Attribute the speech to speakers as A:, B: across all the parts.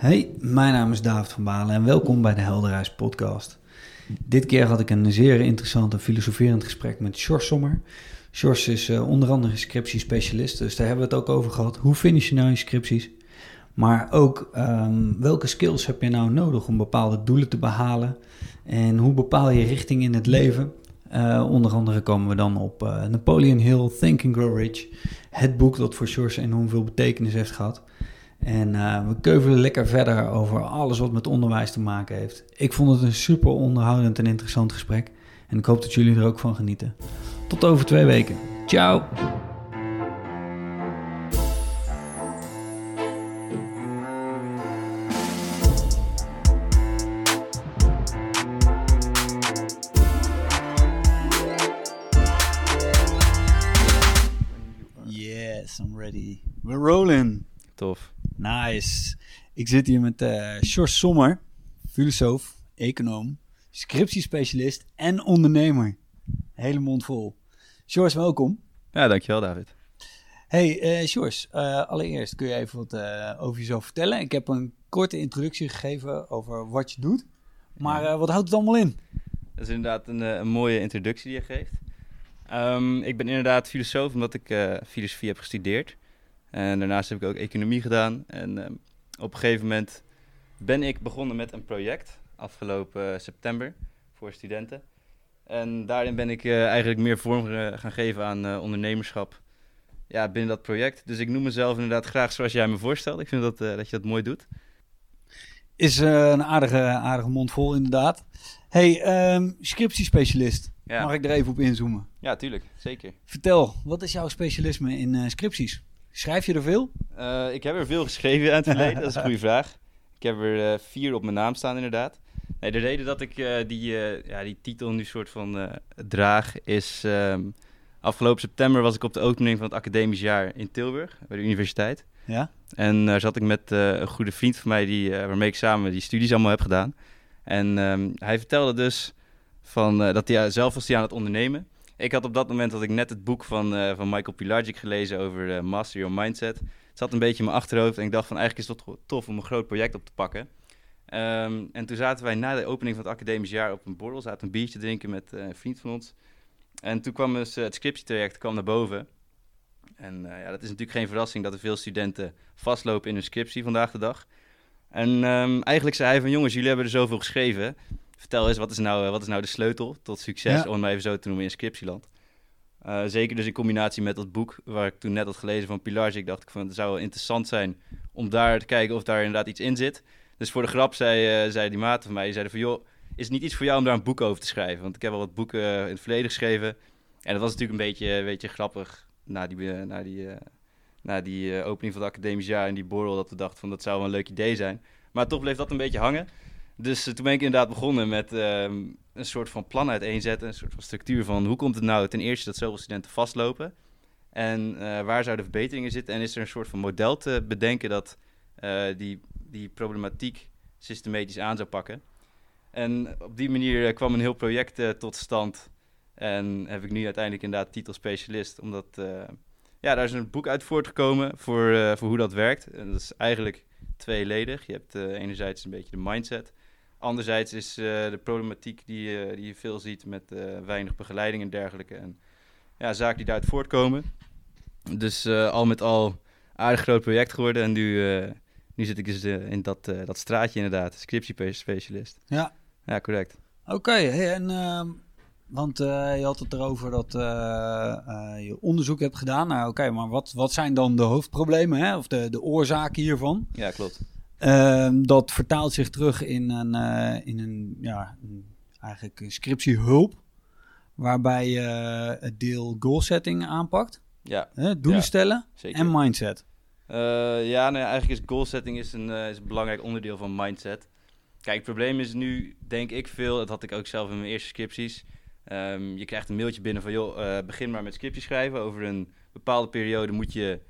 A: Hey, mijn naam is David van Balen en welkom bij de Helderhuis podcast. Dit keer had ik een zeer interessant en filosoferend gesprek met Sjors Sommer. Sjors is uh, onder andere scriptiespecialist, dus daar hebben we het ook over gehad. Hoe finish je nou je scripties? Maar ook um, welke skills heb je nou nodig om bepaalde doelen te behalen? En hoe bepaal je richting in het leven? Uh, onder andere komen we dan op uh, Napoleon Hill, Think and Grow Rich. Het boek dat voor Sjors enorm veel betekenis heeft gehad. En uh, we keuvelen lekker verder over alles wat met onderwijs te maken heeft. Ik vond het een super onderhoudend en interessant gesprek. En ik hoop dat jullie er ook van genieten. Tot over twee weken. Ciao! Yes, I'm ready. We're rolling.
B: Tof.
A: Nice. Ik zit hier met uh, Sjors Sommer, filosoof, econoom, scriptiespecialist en ondernemer. Hele mond vol. Sjors, welkom.
B: Ja, dankjewel David.
A: Hey uh, Sjors, uh, allereerst kun je even wat uh, over jezelf vertellen. Ik heb een korte introductie gegeven over wat je doet. Maar wat houdt het allemaal in?
B: Dat is inderdaad een, een mooie introductie die je geeft. Um, ik ben inderdaad filosoof omdat ik filosofie heb gestudeerd. En daarnaast heb ik ook economie gedaan. En uh, op een gegeven moment ben ik begonnen met een project afgelopen uh, september voor studenten. En daarin ben ik uh, eigenlijk meer vorm gaan geven aan ondernemerschap ja, binnen dat project. Dus ik noem mezelf inderdaad graag zoals jij me voorstelt. Ik vind dat, dat je dat mooi doet.
A: Is een aardige, aardige mond vol inderdaad. Hey, um, scriptiespecialist. Ja. Mag ik er even op inzoomen?
B: Ja, tuurlijk. Zeker.
A: Vertel, wat is jouw specialisme in scripties? Schrijf je er veel?
B: Uh, ik heb er veel geschreven aan het verleden, dat is een goede vraag. Ik heb er uh, vier op mijn naam staan inderdaad. Nee, de reden dat ik uh, die, ja, die titel nu soort van draag is... Um, afgelopen september was ik op de opening van het academisch jaar in Tilburg, bij de universiteit.
A: Ja?
B: En daar zat ik met een goede vriend van mij, die, waarmee ik samen die studies allemaal heb gedaan. En um, hij vertelde dus van, dat hij zelf was hij aan het ondernemen ik had op dat moment dat ik net het boek van, uh, van Michael Pilarczyk gelezen over uh, Master Your Mindset. Het zat een beetje in mijn achterhoofd en ik dacht van eigenlijk is het tof om een groot project op te pakken. Um, en toen zaten wij na de opening van het academisch jaar op een borrel, zaten een biertje drinken met uh, een vriend van ons. En toen kwam dus het scriptietraject kwam naar boven. En ja, dat is natuurlijk geen verrassing dat er veel studenten vastlopen in hun scriptie vandaag de dag. En um, eigenlijk zei hij van jongens, jullie hebben er zoveel geschreven vertel eens, wat is nou, wat is nou de sleutel tot succes, ja. om het even zo te noemen, in scriptieland? Uh, zeker dus in combinatie met dat boek waar ik toen net had gelezen van Pilar. Ik dacht van het zou wel interessant zijn om daar te kijken of daar inderdaad iets in zit. Dus voor de grap zei, uh, zei die maat van mij, die zeiden van joh, is het niet iets voor jou om daar een boek over te schrijven? Want ik heb al wat boeken in het verleden geschreven. En dat was natuurlijk een beetje, een beetje grappig na die, uh, na die, na die opening van het academisch jaar en die borrel. Dat we dachten van dat zou wel een leuk idee zijn. Maar toch bleef dat een beetje hangen. Dus uh, toen ben ik inderdaad begonnen met uh, een soort van plan uiteenzetten, een soort van structuur van hoe komt het nou ten eerste dat zoveel studenten vastlopen en uh, waar zouden verbeteringen zitten en is er een soort van model te bedenken dat die, die problematiek systematisch aan zou pakken. En op die manier kwam een heel project tot stand en heb ik nu uiteindelijk inderdaad titel specialist, omdat ja, daar is een boek uit voortgekomen voor, voor hoe dat werkt. En dat is eigenlijk tweeledig. Je hebt enerzijds een beetje de mindset Anderzijds is uh, de problematiek die, uh, die je veel ziet met uh, weinig begeleiding en dergelijke. En ja, zaken die daaruit voortkomen. Dus al met al aardig groot project geworden. En nu, nu zit ik dus in dat, dat straatje inderdaad, scriptiespecialist.
A: Ja.
B: Ja, correct.
A: Oké, okay, hey, en ehm, want je had het erover dat je onderzoek hebt gedaan. Nou oké, okay, maar wat, wat zijn dan de hoofdproblemen hè? of de, de oorzaken hiervan?
B: Ja, klopt.
A: Uh, dat vertaalt zich terug in een, uh, in een, ja, een, eigenlijk een scriptiehulp. Waarbij je het deel goal setting aanpakt.
B: Ja.
A: Doelen
B: ja,
A: stellen
B: zeker.
A: en mindset.
B: Uh, ja, nee, eigenlijk is goal setting is een, is een belangrijk onderdeel van mindset. Kijk, het probleem is nu, denk ik veel, dat had ik ook zelf in mijn eerste scripties. Um, je krijgt een mailtje binnen van, joh, begin maar met scripties schrijven. Over een bepaalde periode moet je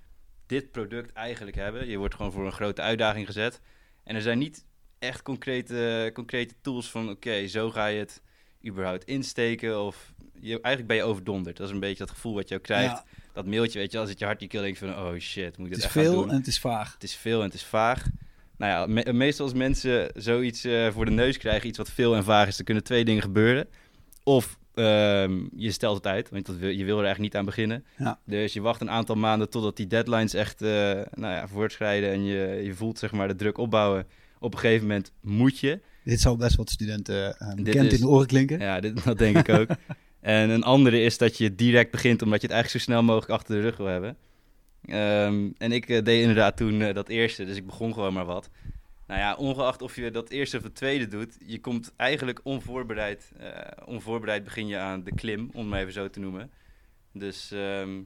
B: dit product eigenlijk hebben. Je wordt gewoon voor een grote uitdaging gezet. En er zijn niet echt concrete, concrete tools van... oké, zo ga je het überhaupt insteken. Of je, eigenlijk ben je overdonderd. Dat is een beetje dat gevoel wat je ook krijgt. Ja. Dat mailtje, weet je, als het je hart niet kil, denk je van... oh shit, moet ik dit
A: Het is
B: echt
A: veel
B: gaan doen?
A: en het is vaag.
B: Het is veel en het is vaag. Nou ja, me- meestal als mensen zoiets eh, voor de neus krijgen, iets wat veel en vaag is, dan kunnen twee dingen gebeuren. Of ehm, je stelt het uit, want dat wil, je wil er eigenlijk niet aan beginnen.
A: Ja.
B: Dus je wacht een aantal maanden totdat die deadlines echt eh, nou ja, voortschrijden en je, je voelt zeg maar de druk opbouwen. Op een gegeven moment moet je.
A: Dit zou best wat studenten
B: Dit
A: bekend
B: is-
A: in de oren klinken.
B: Ja, dit, dat denk ik ook. en een andere is dat je direct begint omdat je het eigenlijk zo snel mogelijk achter de rug wil hebben. Ehm, en ik eh, deed inderdaad toen dat eerste, dus ik begon gewoon maar wat. Nou ja, ongeacht of je dat eerste of het tweede doet, je komt eigenlijk onvoorbereid, eh, onvoorbereid begin je aan de klim, om het even zo te noemen. Dus ehm,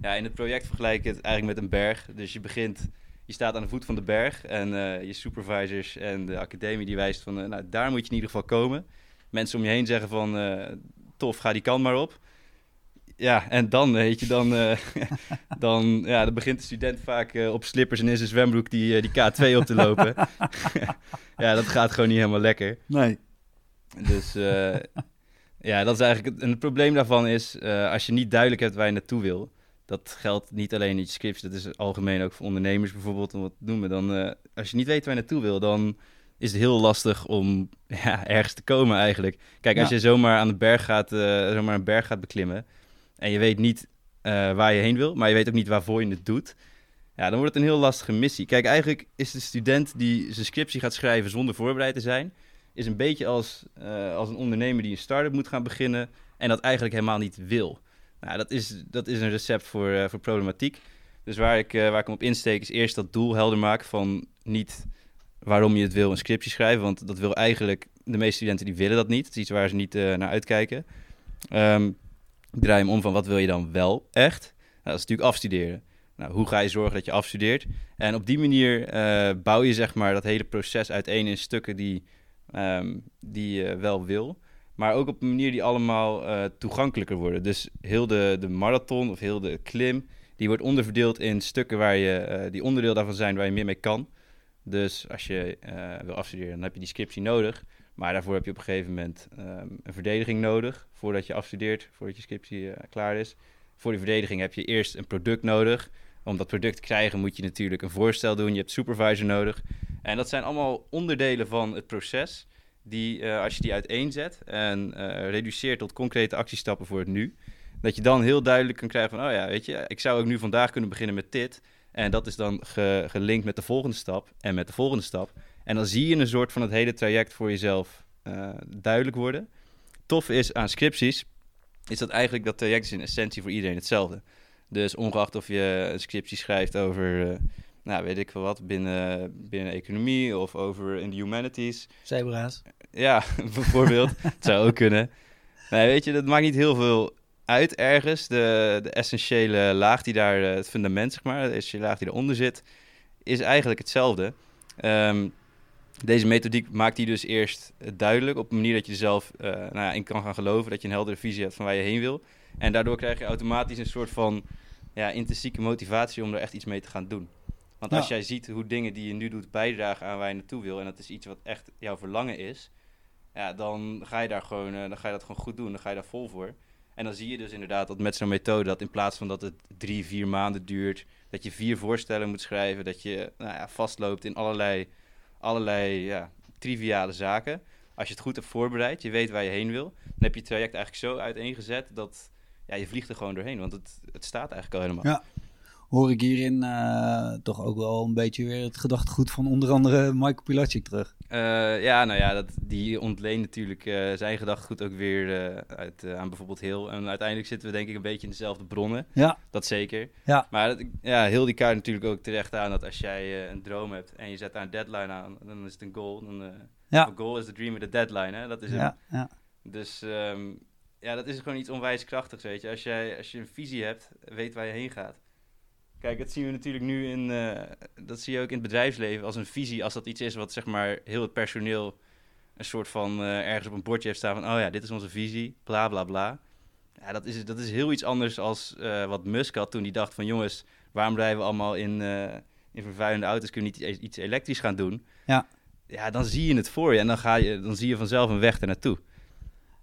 B: ja, in het project vergelijk ik het eigenlijk met een berg. Dus je begint, je staat aan de voet van de berg en eh, je supervisors en de academie die wijst van, eh, nou daar moet je in ieder geval komen. Mensen om je heen zeggen van, tof, ga die kant maar op. Ja, en dan, weet je, dan, eh, dan, ja, dan begint de student vaak eh, op slippers en in zijn zwembroek die, eh, die K2 op te lopen. ja, dat gaat gewoon niet helemaal lekker.
A: Nee.
B: Dus ja, dat is eigenlijk het, en het probleem daarvan is, als je niet duidelijk hebt waar je naartoe wil, dat geldt niet alleen in je scripts, dat is algemeen ook voor ondernemers bijvoorbeeld, om wat te noemen. Dan, als je niet weet waar je naartoe wil, dan is het heel lastig om ja, ergens te komen eigenlijk. Kijk, als
A: Ja.
B: je zomaar aan de berg gaat, zomaar een berg gaat beklimmen en je weet niet eh, waar je heen wil, maar je weet ook niet waarvoor je het doet, ja, dan wordt het een heel lastige missie. Kijk, eigenlijk is de student die zijn scriptie gaat schrijven zonder voorbereid te zijn, is een beetje als, eh, als een ondernemer die een start-up moet gaan beginnen en dat eigenlijk helemaal niet wil. Nou, dat is, dat is een recept voor, eh, voor problematiek. Dus waar ik, waar ik hem op insteek is eerst dat doel helder maken van niet waarom je het wil een scriptie schrijven, want dat wil eigenlijk, de meeste studenten die willen dat niet. Het is iets waar ze niet naar uitkijken. Ehm, draai hem om van wat wil je dan wel echt? Nou, dat is natuurlijk afstuderen. Nou, hoe ga je zorgen dat je afstudeert? En op die manier eh, bouw je zeg maar dat hele proces uiteen in stukken die, ehm, die je wel wil. Maar ook op een manier die allemaal eh, toegankelijker worden. Dus heel de, de marathon of heel de klim, die wordt onderverdeeld in stukken waar je, eh, die onderdeel daarvan zijn waar je meer mee kan. Dus als je wil afstuderen, dan heb je die scriptie nodig. Maar daarvoor heb je op een gegeven moment ehm, een verdediging nodig. Voordat je afstudeert, voordat je scriptie eh, klaar is. Voor die verdediging heb je eerst een product nodig. Om dat product te krijgen moet je natuurlijk een voorstel doen. Je hebt supervisor nodig. En dat zijn allemaal onderdelen van het proces. Die, eh, als je die uiteenzet en eh, reduceert tot concrete actiestappen voor het nu. Dat je dan heel duidelijk kan krijgen van, oh ja, weet je, ik zou ook nu vandaag kunnen beginnen met dit. En dat is dan ge- gelinkt met de volgende stap en met de volgende stap. En dan zie je een soort van het hele traject voor jezelf eh, duidelijk worden. Tof is aan scripties, is dat eigenlijk dat traject is in essentie voor iedereen hetzelfde. Dus ongeacht of je een scriptie schrijft over, eh, nou weet ik veel wat, binnen, binnen economie of over in de humanities.
A: Zebra's.
B: Ja, bijvoorbeeld. Het zou ook kunnen. Nee, weet je, dat maakt niet heel veel uit ergens. De, de essentiële laag die daar, eh, het fundament zeg maar, de essentiële laag die eronder zit, is eigenlijk hetzelfde. Ehm, deze methodiek maakt die dus eerst eh, duidelijk op een manier dat je er zelf eh, nou ja, in kan gaan geloven, dat je een heldere visie hebt van waar je heen wil. En daardoor krijg je automatisch een soort van ja, intrinsieke motivatie om er echt iets mee te gaan doen. Want als
A: Ja.
B: jij ziet hoe dingen die je nu doet bijdragen aan waar je naartoe wil, en dat is iets wat echt jouw verlangen is, ja, dan ga je daar gewoon, eh, dan ga je dat gewoon goed doen, dan ga je daar vol voor. En dan zie je dus inderdaad dat met zo'n methode, dat in plaats van dat het drie, vier maanden duurt, dat je vier voorstellen moet schrijven, dat je nou ja, vastloopt in allerlei, allerlei ja, triviale zaken. Als je het goed hebt voorbereid, je weet waar je heen wil, dan heb je het traject eigenlijk zo uiteengezet dat ja, je vliegt er gewoon doorheen, want het, het staat eigenlijk al helemaal.
A: Ja. Hoor ik hierin eh, toch ook wel een beetje weer het gedachtegoed van onder andere Michael Pilacic terug.
B: Eh, ja, nou ja, dat, die ontleent natuurlijk eh, zijn gedachtegoed ook weer uit, aan bijvoorbeeld Heel. En uiteindelijk zitten we denk ik een beetje in dezelfde bronnen.
A: Ja.
B: Dat zeker.
A: Ja.
B: Maar dat, ja, Heel die kaart natuurlijk ook terecht aan dat als jij een droom hebt en je zet daar een deadline aan, dan is het een goal. Dan,
A: Ja.
B: Goal is the dream with a deadline, hè? Dat is.
A: Ja, ja.
B: Dus ehm, ja, dat is gewoon iets onwijs krachtigs, weet je. Als, jij, als je een visie hebt, weet waar je heen gaat. Kijk, dat zien we natuurlijk nu in, eh, dat zie je ook in het bedrijfsleven als een visie, als dat iets is wat zeg maar heel het personeel een soort van eh, ergens op een bordje heeft staan van, oh ja, dit is onze visie, bla bla bla. Ja, dat is, dat is heel iets anders als eh, wat Musk had toen hij dacht van, jongens, waarom blijven we allemaal in, in vervuilende auto's, kunnen we niet iets elektrisch gaan doen?
A: Ja.
B: Ja, dan zie je het voor je en dan, ga je, dan zie je vanzelf een weg ernaartoe.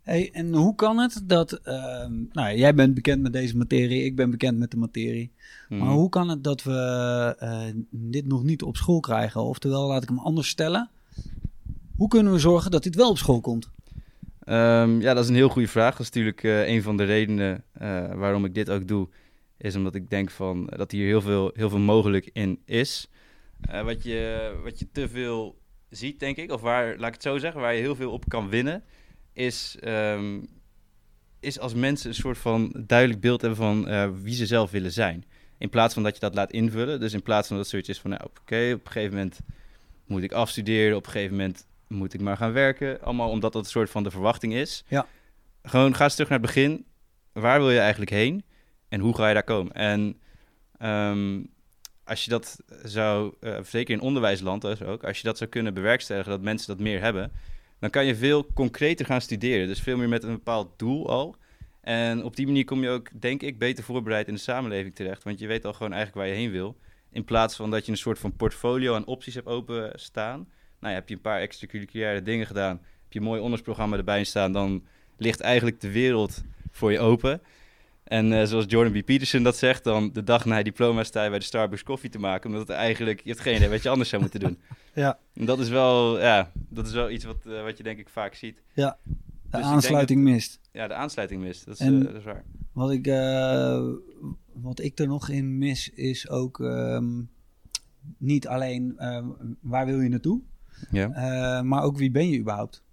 A: Hey, en hoe kan het dat... ehm, nou, jij bent bekend met deze materie, ik ben bekend met de materie.
B: Mhm.
A: Maar hoe kan het dat we eh, dit nog niet op school krijgen? Oftewel, laat ik hem anders stellen. Hoe kunnen we zorgen dat dit wel op school komt?
B: Ehm, ja, dat is een heel goede vraag. Dat is natuurlijk eh, een van de redenen eh, waarom ik dit ook doe. Is omdat ik denk van, dat hier heel veel, heel veel mogelijk in is. Wat, je, wat je te veel ziet, denk ik, of waar, laat ik het zo zeggen, waar je heel veel op kan winnen, is, ehm, is als mensen een soort van duidelijk beeld hebben van eh, wie ze zelf willen zijn. In plaats van dat je dat laat invullen. Dus in plaats van dat zoiets is van, nou, oké, op een gegeven moment moet ik afstuderen, op een gegeven moment moet ik maar gaan werken. Allemaal omdat dat een soort van de verwachting is.
A: Ja.
B: Gewoon ga eens terug naar het begin. Waar wil je eigenlijk heen? En hoe ga je daar komen? En ehm, als je dat zou, eh, zeker in onderwijsland dus ook, als je dat zou kunnen bewerkstelligen, dat mensen dat meer hebben, dan kan je veel concreter gaan studeren. Dus veel meer met een bepaald doel al. En op die manier kom je ook, denk ik, beter voorbereid in de samenleving terecht. Want je weet al gewoon eigenlijk waar je heen wil. In plaats van dat je een soort van portfolio aan opties hebt openstaan. Nou ja, heb je een paar extracurriculaire dingen gedaan, heb je een mooi ondersprogramma erbij staan, dan ligt eigenlijk de wereld voor je open. En eh, zoals Jordan B. Peterson dat zegt, dan de dag na je diploma sta je bij de Starbucks koffie te maken, omdat het eigenlijk, je hebt geen idee wat je anders zou moeten doen.
A: Ja.
B: En dat is wel, ja, dat is wel iets wat, eh, wat je denk ik vaak ziet.
A: De
B: Dus
A: aansluiting mist.
B: Ja, de aansluiting mist, dat is,
A: En-
B: eh, dat is waar.
A: Wat ik, eh, wat ik er nog in mis is ook ehm, niet alleen ehm, waar wil je naartoe,
B: Ja,
A: maar ook wie ben je überhaupt.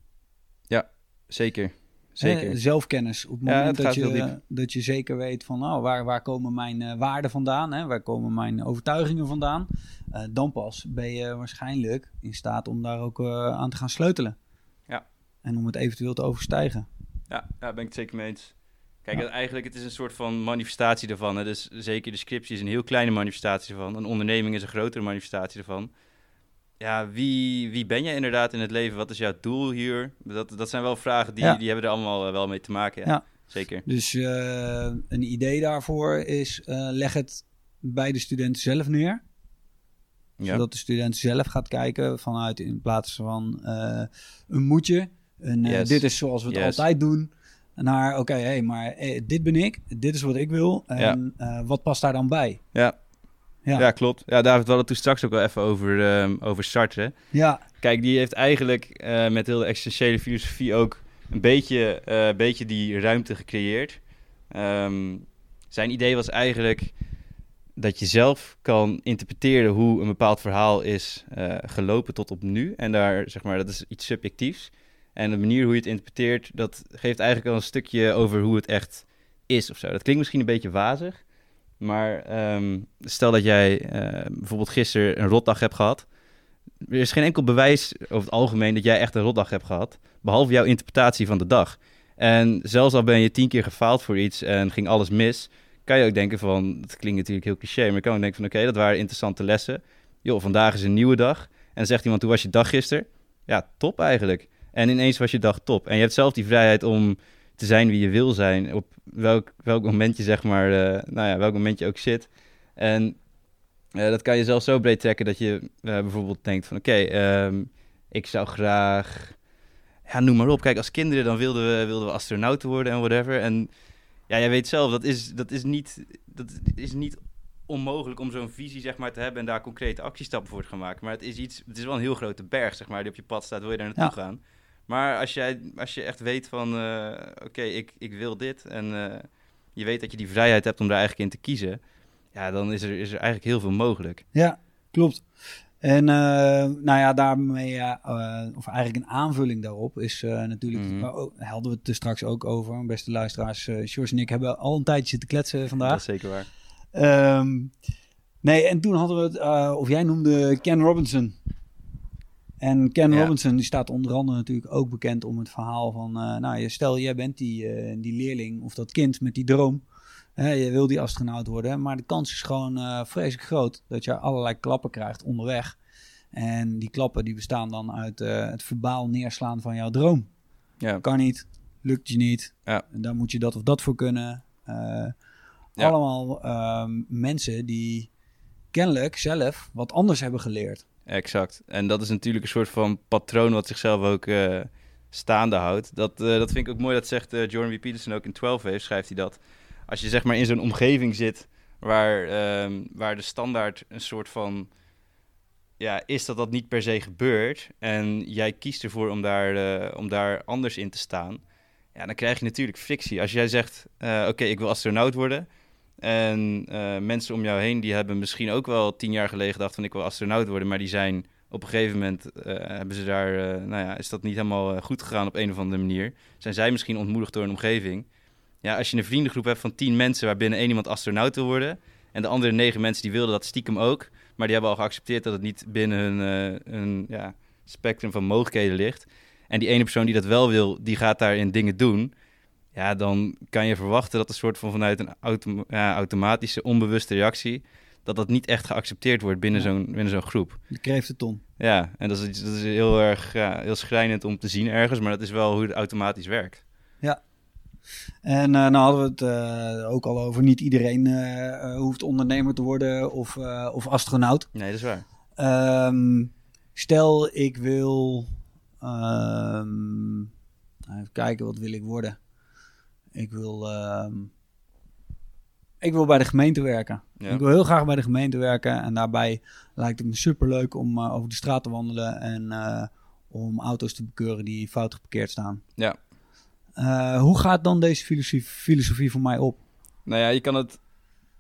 B: zeker.
A: Hè,
B: Zeker.
A: zelfkennis. Op het moment dat, je, dat je zeker weet van nou, waar, waar komen mijn eh, waarden vandaan, hè? waar komen mijn overtuigingen vandaan, eh, dan pas ben je waarschijnlijk in staat om daar ook eh, aan te gaan sleutelen.
B: Ja.
A: En om het eventueel te overstijgen.
B: Ja, daar ben ik het zeker mee eens. Kijk,
A: Ja.
B: eigenlijk het is een soort van manifestatie ervan. Hè? Dus zeker de scriptie is een heel kleine manifestatie ervan. Een onderneming is een grotere manifestatie ervan. Ja, wie, wie ben jij inderdaad in het leven? Wat is jouw doel hier? Dat, dat zijn wel vragen die,
A: Ja.
B: die hebben er allemaal eh, wel mee te maken. Ja,
A: Ja.
B: zeker.
A: Dus eh, een idee daarvoor is eh, leg het bij de student zelf neer.
B: Ja.
A: Zodat de student zelf gaat kijken vanuit in plaats van eh, een moetje. Een, eh,
B: Yes.
A: dit is zoals we het
B: Yes.
A: altijd doen. Naar oké, hé, maar dit ben ik. Dit is wat ik wil. En eh, wat past daar dan bij?
B: Ja.
A: Ja.
B: Ja. klopt. Ja, David, we hadden het toen straks ook wel even over, ehm, over Sartre.
A: Ja,
B: Kijk, die heeft eigenlijk eh, met heel de existentiële filosofie ook een beetje, eh, beetje die ruimte gecreëerd. Ehm, zijn idee was eigenlijk dat je zelf kan interpreteren hoe een bepaald verhaal is eh, gelopen tot op nu. En daar, zeg maar, dat is iets subjectiefs. En de manier hoe je het interpreteert, dat geeft eigenlijk al een stukje over hoe het echt is of zo. Dat klinkt misschien een beetje wazig. Maar ehm, stel dat jij eh, bijvoorbeeld gisteren een rotdag hebt gehad. Er is geen enkel bewijs over het algemeen dat jij echt een rotdag hebt gehad. Behalve jouw interpretatie van de dag. En zelfs al ben je tien keer gefaald voor iets en ging alles mis, kan je ook denken van, dat klinkt natuurlijk heel cliché, maar je kan ook denken van, oké, dat waren interessante lessen. Joh, vandaag is een nieuwe dag. En zegt iemand, hoe was je dag gisteren? Ja, top eigenlijk. En ineens was je dag top. En je hebt zelf die vrijheid om te zijn wie je wil zijn, op welk, welk moment je zeg maar, eh, nou ja, welk moment je ook zit. En eh, dat kan je zelf zo breed trekken dat je eh, bijvoorbeeld denkt van, oké, ehm, ik zou graag, ja, noem maar op. Kijk, als kinderen dan wilden we, wilden we astronauten worden en whatever. En ja, jij weet zelf, dat is, dat is, niet, dat is niet onmogelijk om zo'n visie zeg maar, te hebben en daar concrete actiestappen voor te gaan maken. Maar het is, iets, het is wel een heel grote berg zeg maar, die op je pad staat, wil je daar naartoe gaan. Maar als, jij, als je echt weet van, eh, oké, ik, ik wil dit en eh, je weet dat je die vrijheid hebt om daar eigenlijk in te kiezen, ja, dan is er, is er eigenlijk heel veel mogelijk.
A: ja klopt. En eh, nou ja, daarmee, of eigenlijk een aanvulling daarop, is natuurlijk, daar hadden we het er straks ook over, beste luisteraars. George en ik hebben al een tijdje zitten kletsen vandaag.
B: Dat is zeker waar.
A: Ehm, nee, en toen hadden we het, of jij noemde Ken Robinson. En Ken
B: Ja.
A: Robinson die staat onder andere natuurlijk ook bekend om het verhaal van, eh, nou, je- stel jij bent die, eh, die leerling of dat kind met die droom. Hè, je wil die astronaut worden, maar de kans is gewoon eh, vreselijk groot dat je allerlei klappen krijgt onderweg. En die klappen die bestaan dan uit het verbaal neerslaan van jouw droom.
B: Ja,
A: Kan niet, lukt je niet.
B: Ja.
A: En daar moet je dat of dat voor kunnen. Allemaal ehm, mensen die kennelijk zelf wat anders hebben geleerd.
B: Exact. En dat is natuurlijk een soort van patroon wat zichzelf ook eh, staande houdt. Dat, eh, dat vind ik ook mooi. Dat zegt eh, Jordan. Peterson ook in 12 Waves, schrijft hij dat. Als je zeg maar in zo'n omgeving zit waar, ehm, waar de standaard een soort van ja, is dat dat niet per se gebeurt en jij kiest ervoor om daar, om daar anders in te staan, ja, dan krijg je natuurlijk frictie. Als jij zegt, oké, ik wil astronaut worden en eh, mensen om jou heen die hebben misschien ook wel tien jaar geleden gedacht van ik wil astronaut worden, maar die zijn op een gegeven moment hebben ze daar, nou ja, is dat niet helemaal goed gegaan op een of andere manier. Zijn zij misschien ontmoedigd door een omgeving? Ja, als je een vriendengroep hebt van tien mensen waarbinnen één iemand astronaut wil worden en de andere negen mensen die wilden dat stiekem ook, maar die hebben al geaccepteerd dat het niet binnen hun, hun ja, spectrum van mogelijkheden ligt. En die ene persoon die dat wel wil, die gaat daarin dingen doen. Ja, dan kan je verwachten dat een soort van vanuit een autom ja, automatische, onbewuste reactie, dat dat niet echt geaccepteerd wordt binnen
A: Ja.
B: zo'n binnen zo'n groep.
A: De kreeftenton.
B: Ja, en dat is, dat is heel erg ja, heel schrijnend om te zien ergens, maar dat is wel hoe het automatisch werkt.
A: En eh nou hadden we het eh, ook al over, niet iedereen eh, hoeft ondernemer te worden of, of astronaut.
B: Nee, dat is waar.
A: Ehm, stel, ik wil. ehm, nou, even kijken, wat wil ik worden? Ik wil. ehm, ik wil bij de gemeente werken.
B: Ja.
A: Ik wil heel graag bij de gemeente werken. En daarbij lijkt het me superleuk om eh, over de straat te wandelen. En eh, om auto's te bekeuren die fout geparkeerd staan.
B: Ja.
A: Eh, hoe gaat dan deze filosofie, filosofie voor mij op?
B: Nou ja, je kan het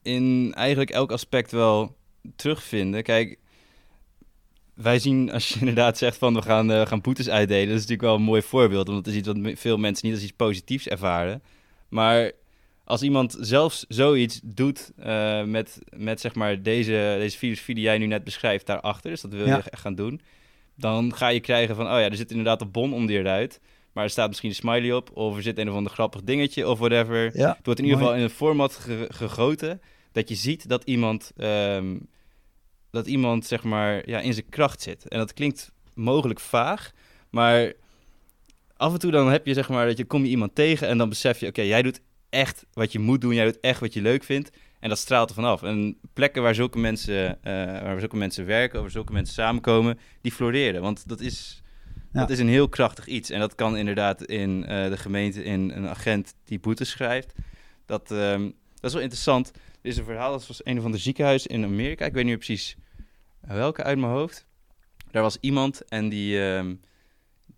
B: in eigenlijk elk aspect wel terugvinden. Kijk, wij zien als je inderdaad zegt van we gaan, eh, gaan boetes uitdelen, dat is natuurlijk wel een mooi voorbeeld, want dat is iets wat veel mensen niet als iets positiefs ervaren. Maar als iemand zelfs zoiets doet eh, met, met zeg maar deze, deze filosofie die jij nu net beschrijft daarachter, dus dat wil
A: Ja.
B: je echt gaan doen, dan ga je krijgen van, oh ja, er zit inderdaad een bon om die eruit, maar er staat misschien een smiley op, of er zit een of ander grappig dingetje, of whatever.
A: Ja,
B: Het wordt in ieder geval in een format ge- gegoten dat je ziet dat iemand, ehm, dat iemand zeg maar, ja, in zijn kracht zit. En dat klinkt mogelijk vaag, maar af en toe dan heb je zeg maar dat je kom je iemand tegen en dan besef je, oké, jij doet echt wat je moet doen, jij doet echt wat je leuk vindt en dat straalt er vanaf. En plekken waar zulke mensen, eh, waar zulke mensen werken, waar zulke mensen samenkomen, die floreren, want dat is
A: Ja.
B: dat is een heel krachtig iets. En dat kan inderdaad in eh, de gemeente, in een agent die boetes schrijft. Dat, ehm, dat is wel interessant. Er is een verhaal, dat was een of ander ziekenhuis in Amerika. Ik weet niet precies welke uit mijn hoofd. Daar was iemand en die, ehm,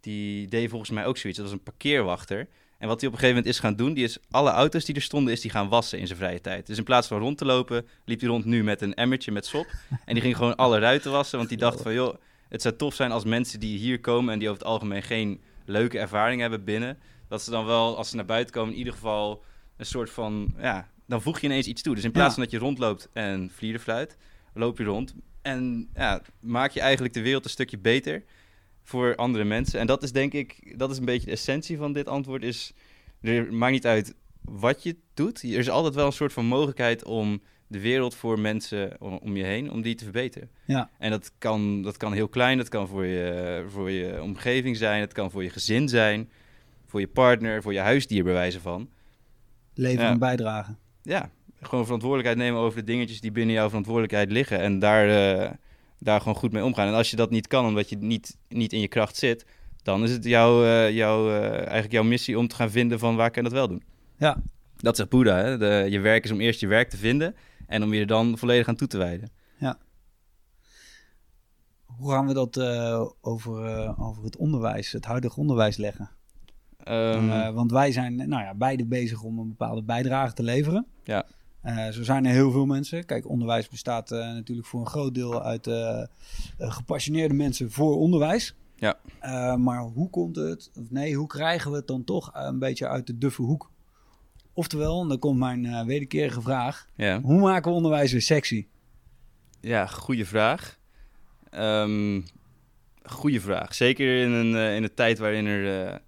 B: die deed volgens mij ook zoiets. Dat was een parkeerwachter. En wat hij op een gegeven moment is gaan doen, die is alle auto's die er stonden, is die gaan wassen in zijn vrije tijd. Dus in plaats van rond te lopen, liep hij rond nu met een emmertje met sop. En die ging gewoon alle ruiten wassen, want die dacht van, joh, het zou tof zijn als mensen die hier komen en die over het algemeen geen leuke ervaring hebben binnen, dat ze dan wel, als ze naar buiten komen, in ieder geval een soort van, ja, dan voeg je ineens iets toe. Dus in plaats van dat je rondloopt en vlierenfluit, loop je rond en ja, maak je eigenlijk de wereld een stukje beter voor andere mensen. En dat is denk ik, dat is een beetje de essentie van dit antwoord, is, er maakt niet uit wat je doet, er is altijd wel een soort van mogelijkheid om de wereld voor mensen om, je heen, om die te verbeteren.
A: Ja.
B: En dat kan, dat kan heel klein, dat kan voor je, voor je omgeving zijn, het kan voor je gezin zijn, voor je partner, voor je huisdier bij wijze van.
A: Leven
B: Ja.
A: en bijdragen.
B: Ja, gewoon verantwoordelijkheid nemen over de dingetjes die binnen jouw verantwoordelijkheid liggen en daar, eh, daar gewoon goed mee omgaan. En als je dat niet kan, omdat je niet, niet in je kracht zit, dan is het jouw, eh, jouw, eh, eigenlijk jouw missie om te gaan vinden van waar kan ik dat wel doen.
A: Ja.
B: Dat zegt Boeddha, hè? De, je werk is om eerst je werk te vinden en om je er dan volledig aan toe te wijden.
A: Hoe gaan we dat eh, over, eh, over het onderwijs, het huidige onderwijs leggen?
B: Ehm,
A: Eh, want wij zijn nou ja, beide bezig om een bepaalde bijdrage te leveren.
B: Ja.
A: Eh, zo zijn er heel veel mensen. Kijk, onderwijs bestaat eh, natuurlijk voor een groot deel uit eh, gepassioneerde mensen voor onderwijs.
B: Ja.
A: Maar hoe komt het, of nee, hoe krijgen we het dan toch een beetje uit de duffe hoek? Oftewel, en dan komt mijn wederkerige vraag.
B: ja.
A: Hoe maken we onderwijs weer sexy?
B: Ja, goede vraag. Ehm goede vraag. Zeker in een, in een tijd waarin er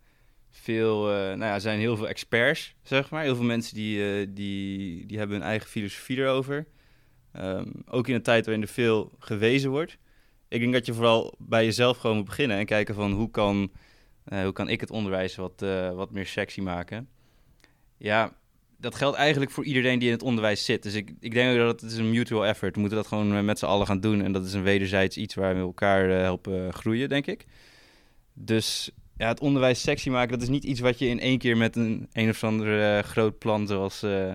B: veel, eh, nou ja, zijn heel veel experts, zeg maar. Heel veel mensen die, eh, die, die hebben hun eigen filosofie erover. Ehm, ook in een tijd waarin er veel gewezen wordt. Ik denk dat je vooral bij jezelf gewoon moet beginnen en kijken van hoe kan, eh, hoe kan ik het onderwijs wat, wat meer sexy maken. Ja, dat geldt eigenlijk voor iedereen die in het onderwijs zit. Dus ik, ik denk ook dat het is een mutual effort. We moeten dat gewoon met z'n allen gaan doen. En dat is een wederzijds iets waar we elkaar helpen groeien, denk ik. Dus ja, het onderwijs sexy maken, dat is niet iets wat je in één keer met een een of ander eh, groot plan, zoals eh,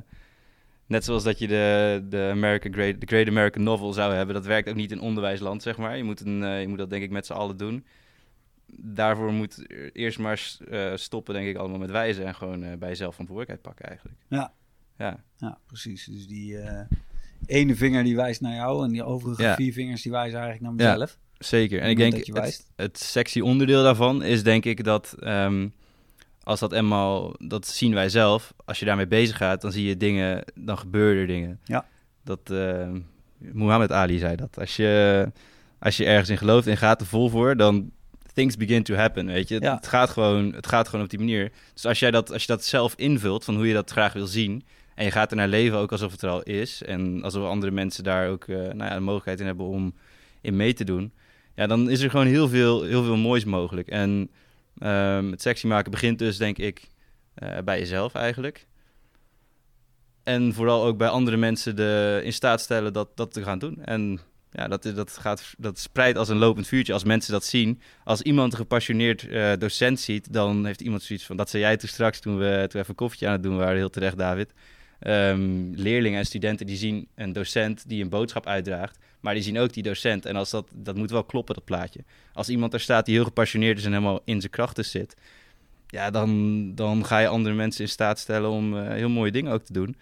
B: net zoals dat je de, de American Great, de Great American Novel zou hebben. Dat werkt ook niet in onderwijsland, zeg maar. Je moet, een, eh, je moet dat denk ik met z'n allen doen. Daarvoor moet eerst maar stoppen, denk ik, allemaal met wijzen en gewoon bij jezelf verantwoordelijkheid pakken eigenlijk.
A: Ja.
B: Ja,
A: Ja, precies. Dus die ene vinger die wijst naar jou en die overige
B: Ja.
A: vier vingers die wijzen eigenlijk naar
B: Ja. Zeker. En ik denk,
A: dat je
B: het, het sexy onderdeel daarvan is denk ik dat... ehm, als dat eenmaal, dat zien wij zelf, als je daarmee bezig gaat, dan zie je dingen, dan gebeuren er dingen.
A: Ja.
B: Dat, eh Muhammad Ali zei dat. Als je, als je ergens in gelooft en gaat er vol voor, dan things begin to happen, weet je.
A: Ja.
B: Het, gaat gewoon, het gaat gewoon op die manier. Dus als, jij dat, als je dat zelf invult, van hoe je dat graag wil zien, en je gaat er naar leven ook alsof het er al is, en alsof andere mensen daar ook eh, nou ja, de mogelijkheid in hebben om in mee te doen, ja, dan is er gewoon heel veel, heel veel moois mogelijk. En Ehm, het sexy maken begint dus, denk ik, eh, bij jezelf eigenlijk. En vooral ook bij andere mensen de, in staat stellen dat, dat te gaan doen. En ja, dat, dat, gaat, dat spreidt als een lopend vuurtje als mensen dat zien. Als iemand een gepassioneerd eh, docent ziet, dan heeft iemand zoiets van... Dat zei jij toen straks, toen we, toen even een koffietje aan het doen waren, heel terecht, David. Ehm, leerlingen en studenten die zien een docent die een boodschap uitdraagt... maar die zien ook die docent. En als dat, dat moet wel kloppen, dat plaatje als iemand daar staat die heel gepassioneerd is en helemaal in zijn krachten zit, ja, dan, dan ga je andere mensen in staat stellen om eh, heel mooie dingen ook te doen.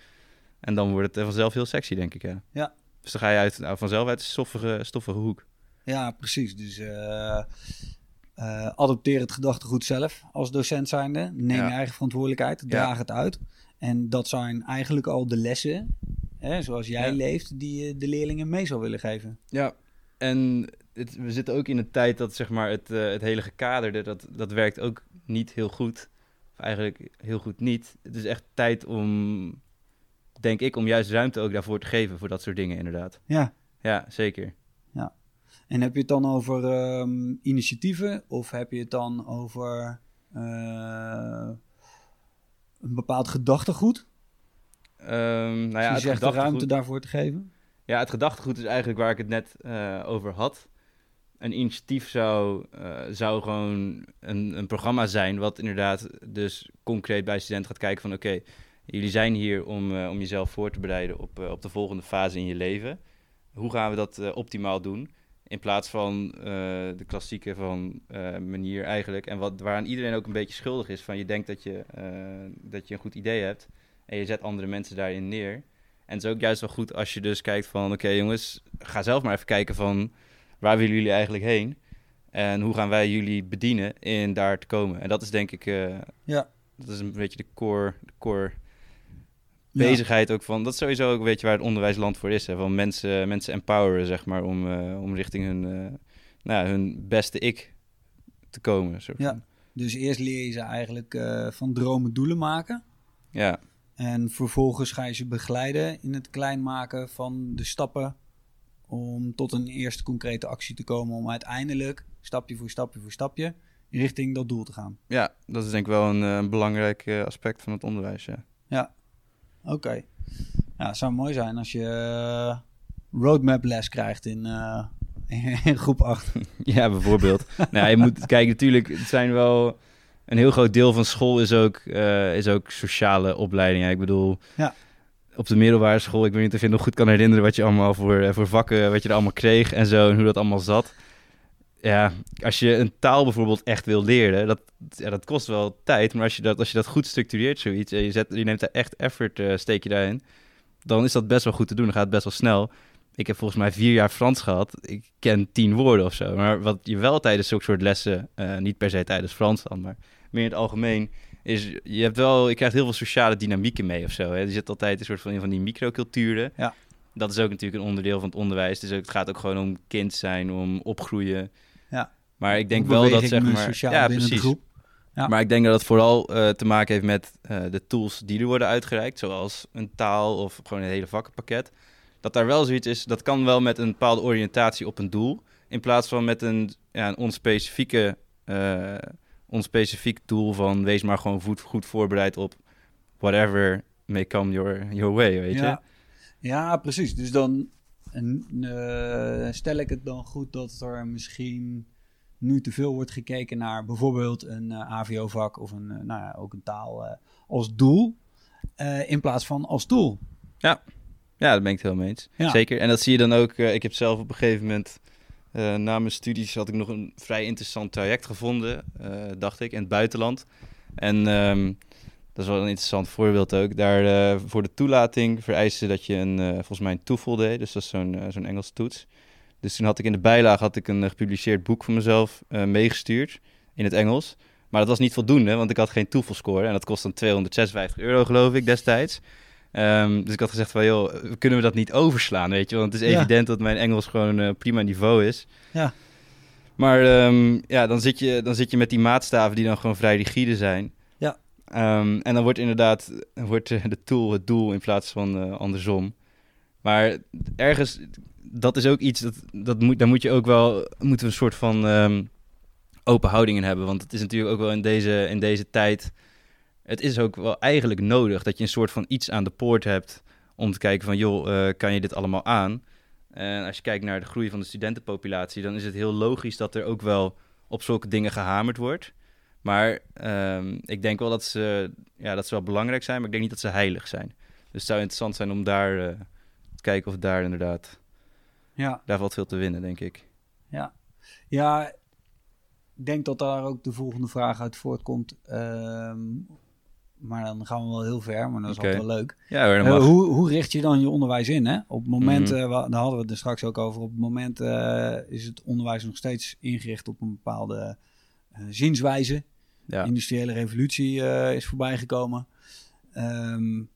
B: En dan wordt het eh, vanzelf heel sexy, denk ik. Ja.
A: Ja.
B: Dus dan ga je uit, nou, vanzelf uit de stoffige, stoffige hoek.
A: Ja, precies. Dus eh, adopteer het gedachtegoed zelf als docent zijnde. Neem
B: Ja.
A: je eigen verantwoordelijkheid, draag het uit. En dat zijn eigenlijk al de lessen, hè, zoals jij
B: Ja.
A: leeft, die je de leerlingen mee zou willen geven.
B: Ja, en het, we zitten ook in een tijd dat zeg maar, het, eh, het hele gekaderde, dat, dat werkt ook niet heel goed. Of eigenlijk heel goed niet. Het is echt tijd om, denk ik, om juist ruimte ook daarvoor te geven voor dat soort dingen inderdaad.
A: Ja.
B: Ja, zeker.
A: En heb je het dan over ehm, initiatieven of heb je het dan over eh, een bepaald gedachtegoed?
B: Ehm, nou ja,
A: je zegt de ruimte daarvoor te geven?
B: ja, het gedachtegoed is eigenlijk waar ik het net eh, over had. Een initiatief zou, eh, zou gewoon een, een programma zijn... wat inderdaad dus concreet bij studenten gaat kijken van... oké, jullie zijn hier om, eh, om jezelf voor te bereiden op, op de volgende fase in je leven. Hoe gaan we dat optimaal doen? In plaats van de klassieke van, manier eigenlijk. En wat, waaraan iedereen ook een beetje schuldig is. Van je denkt dat je, dat je een goed idee hebt. En je zet andere mensen daarin neer. En het is ook juist wel goed als je dus kijkt van... Oké jongens, ga zelf maar even kijken van... Waar willen jullie eigenlijk heen? En hoe gaan wij jullie bedienen in daar te komen? En dat is denk ik... eh,
A: Ja.
B: Dat is een beetje de core, de core
A: Ja.
B: bezigheid ook van... Dat is sowieso ook een beetje waar het onderwijsland voor is. Hè? Van mensen, mensen empoweren, zeg maar... Om, eh, om richting hun, eh, nou, hun beste ik te komen. Soort
A: Ja. Dus eerst leer je ze eigenlijk van dromen doelen maken.
B: ja.
A: En vervolgens ga je ze begeleiden in het klein maken van de stappen om tot een eerste concrete actie te komen om uiteindelijk stapje voor stapje voor stapje richting dat doel te gaan.
B: ja, dat is denk ik wel een, eh, een belangrijk eh, aspect van het onderwijs, ja.
A: Oké. Ja, het zou mooi zijn als je eh, roadmap les krijgt in, eh, in groep 8.
B: Ja, bijvoorbeeld. nou, je moet kijken, natuurlijk, het zijn wel... Een heel groot deel van school is ook, eh, is ook sociale opleiding. Ja, ik bedoel,
A: Ja.
B: op de middelbare school, ik weet niet of je nog goed kan herinneren wat je allemaal voor, eh, voor vakken, wat je er allemaal kreeg en zo, en hoe dat allemaal zat. Ja, als je een taal bijvoorbeeld echt wil leren, dat, ja, dat kost wel tijd. Maar als je dat, als je dat goed structureert, zoiets, en je, zet, je neemt daar echt effort, eh, steek je daarin, dan is dat best wel goed te doen. Dan gaat het best wel snel. Ik heb volgens mij vier jaar Frans gehad. Ik ken tien woorden of zo. Maar wat je wel tijdens zulke soort lessen, eh, niet per se tijdens Frans dan, maar meer in het algemeen, is je hebt wel, je krijgt heel veel sociale dynamieken mee of zo. Hè? Er zit altijd een soort van, van die microculturen.
A: Ja.
B: Dat is ook natuurlijk een onderdeel van het onderwijs. Dus ook, het gaat ook gewoon om kind zijn, om opgroeien.
A: Ja.
B: Maar ik denk wel dat zeg maar, ja, precies.
A: groep. Ja.
B: Maar ik denk dat het vooral eh, te maken heeft met eh, de tools die er worden uitgereikt, zoals een taal of gewoon een hele vakkenpakket. Dat daar wel zoiets is, dat kan wel met een bepaalde oriëntatie op een doel, in plaats van met een, ja, een onspecifieke, eh, onspecifiek doel van wees maar gewoon goed, goed voorbereid op whatever may come your, your way, weet je?
A: Ja. ja, precies. Dus dan en, eh, stel ik het dan goed dat er misschien nu te veel wordt gekeken naar bijvoorbeeld een uh, AVO-vak of een, nou ja, ook een taal als doel, in plaats van als doel.
B: Ja, ja dat ben ik het helemaal eens. Zeker. En dat zie je dan ook. ik heb zelf op een gegeven moment uh, na mijn studies had ik nog een vrij interessant traject gevonden, uh, dacht ik, in het buitenland. En um, dat is wel een interessant voorbeeld ook. Daar uh, voor de toelating vereisten dat je een, volgens mij een TOEFL deed, dus dat is zo'n Engelse toets. Dus toen had ik in de bijlage had ik een gepubliceerd boek van mezelf meegestuurd in het Engels. Maar dat was niet voldoende, want ik had geen TOEFL-score en dat kost dan 256 euro geloof ik destijds. Um, dus ik had gezegd van, joh, kunnen we dat niet overslaan, weet je? Want het is evident dat mijn Engels gewoon uh, prima niveau is.
A: Ja.
B: Maar um, ja, dan zit, je, dan zit je met die maatstaven die dan gewoon vrij rigide zijn.
A: Ja.
B: Um, en dan wordt inderdaad wordt de tool het doel in plaats van uh, andersom. Maar ergens, dat is ook iets, dat, dat moet, daar moet je ook wel, moeten we een soort van open houding in hebben. Want het is natuurlijk ook wel in deze, in deze tijd het is ook wel eigenlijk nodig dat je een soort van iets aan de poort hebt om te kijken van, joh, uh, kan je dit allemaal aan? En als je kijkt naar de groei van de studentenpopulatie, dan is het heel logisch dat er ook wel op zulke dingen gehamerd wordt. Maar um, ik denk wel dat ze, ja, dat ze wel belangrijk zijn, maar ik denk niet dat ze heilig zijn. Dus het zou interessant zijn om daar uh, te kijken of daar inderdaad,
A: ja.
B: daar valt veel te winnen, denk ik.
A: Ja, ja ik denk dat daar ook de volgende vraag uit voortkomt. Um, maar dan gaan we wel heel ver, maar dat is okay. wel leuk.
B: Ja,
A: uh, hoe, hoe richt je dan je onderwijs in? Hè? Op het moment, mm daar hadden we het er straks ook over, op het moment uh, is het onderwijs nog steeds ingericht op een bepaalde zienswijze. Ja. De industriële revolutie is voorbijgekomen. Um,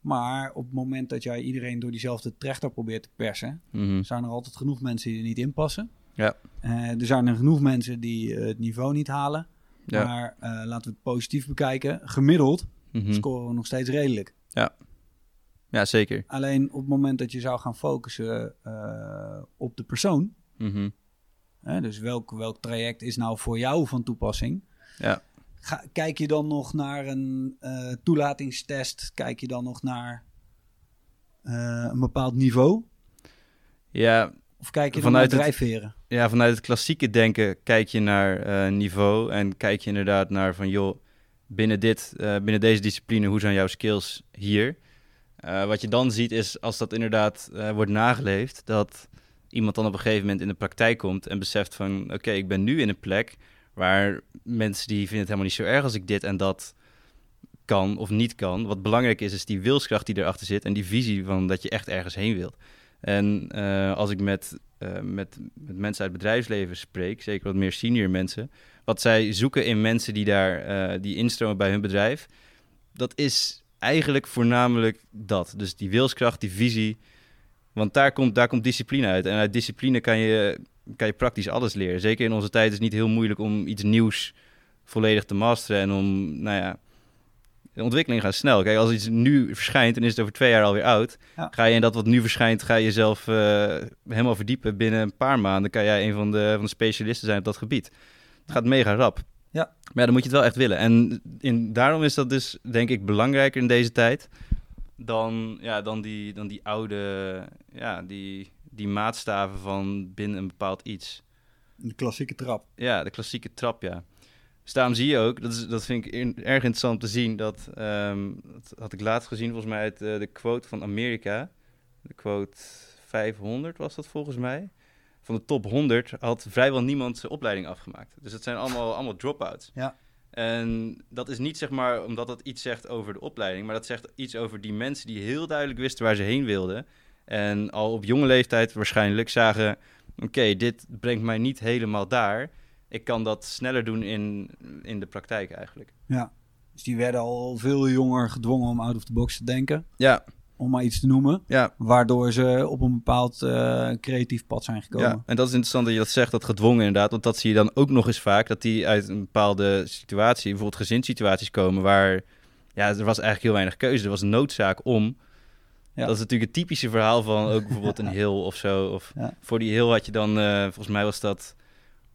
A: maar op het moment dat jij iedereen door diezelfde trechter probeert te persen, mm -hmm. zijn er altijd genoeg mensen die er niet in passen.
B: Ja.
A: er zijn er genoeg mensen die het niveau niet halen. Ja. Maar uh, laten we het positief bekijken. Gemiddeld mm -hmm. scoren we nog steeds redelijk.
B: Ja. ja, zeker.
A: Alleen op het moment dat je zou gaan focussen uh, op de persoon.
B: Mm -hmm.
A: hè, dus welk, welk traject is nou voor jou van toepassing?
B: Ja.
A: Ga, kijk je dan nog naar een uh, toelatingstest? Kijk je dan nog naar een bepaald niveau?
B: Ja,
A: of kijk je vanuit naar drijfveren?
B: ja, vanuit het klassieke denken kijk je naar uh, niveau en kijk je inderdaad naar van joh, binnen, dit, uh, binnen deze discipline, hoe zijn jouw skills hier? Uh, wat je dan ziet is als dat inderdaad wordt nageleefd, dat iemand dan op een gegeven moment in de praktijk komt en beseft van oké, okay, ik ben nu in een plek waar mensen die vinden het helemaal niet zo erg als ik dit en dat kan of niet kan. Wat belangrijk is, is die wilskracht die erachter zit en die visie van dat je echt ergens heen wilt. En uh, als ik met, uh, met, met mensen uit het bedrijfsleven spreek, zeker wat meer senior mensen, wat zij zoeken in mensen die daar uh, die instromen bij hun bedrijf, dat is eigenlijk voornamelijk dat. Dus die wilskracht, die visie. Want daar komt, daar komt discipline uit. En uit discipline kan je, kan je praktisch alles leren. Zeker in onze tijd is het niet heel moeilijk om iets nieuws volledig te masteren. En om, nou ja, de ontwikkeling gaat snel. Kijk, als iets nu verschijnt en is het over twee jaar alweer oud, ja. ga je in dat wat nu verschijnt, ga je jezelf uh, helemaal verdiepen. Binnen een paar maanden kan jij een van de, van de specialisten zijn op dat gebied. Het gaat mega rap.
A: Ja.
B: Maar ja, dan moet je het wel echt willen. En in, daarom is dat dus, denk ik, belangrijker in deze tijd dan, ja, dan, die, dan die oude, ja, die, die maatstaven van binnen een bepaald iets.
A: De klassieke trap.
B: Ja, de klassieke trap, ja. Dus daarom zie je ook, dat, is, dat vind ik erg interessant te zien, dat, um, dat had ik laatst gezien volgens mij uit uh, de quote van Amerika. De quote 500 was dat volgens mij. Van de top 100 had vrijwel niemand zijn opleiding afgemaakt. Dus het zijn allemaal, allemaal drop-outs.
A: Ja.
B: En dat is niet zeg maar omdat dat iets zegt over de opleiding, maar dat zegt iets over die mensen die heel duidelijk wisten waar ze heen wilden. En al op jonge leeftijd waarschijnlijk zagen: oké, dit brengt mij niet helemaal daar ik kan dat sneller doen in, in de praktijk eigenlijk.
A: Ja, dus die werden al veel jonger gedwongen om out of the box te denken.
B: Ja.
A: Om maar iets te noemen.
B: Ja.
A: Waardoor ze op een bepaald uh, creatief pad zijn gekomen.
B: Ja, en dat is interessant dat je dat zegt, dat gedwongen inderdaad. Want dat zie je dan ook nog eens vaak, dat die uit een bepaalde situatie, bijvoorbeeld gezinssituaties komen, waar ja, er was eigenlijk heel weinig keuze. Er was noodzaak om. Ja. Dat is natuurlijk het typische verhaal van ook bijvoorbeeld een hill of zo. Of
A: ja.
B: voor die hill had je dan, uh, volgens mij was dat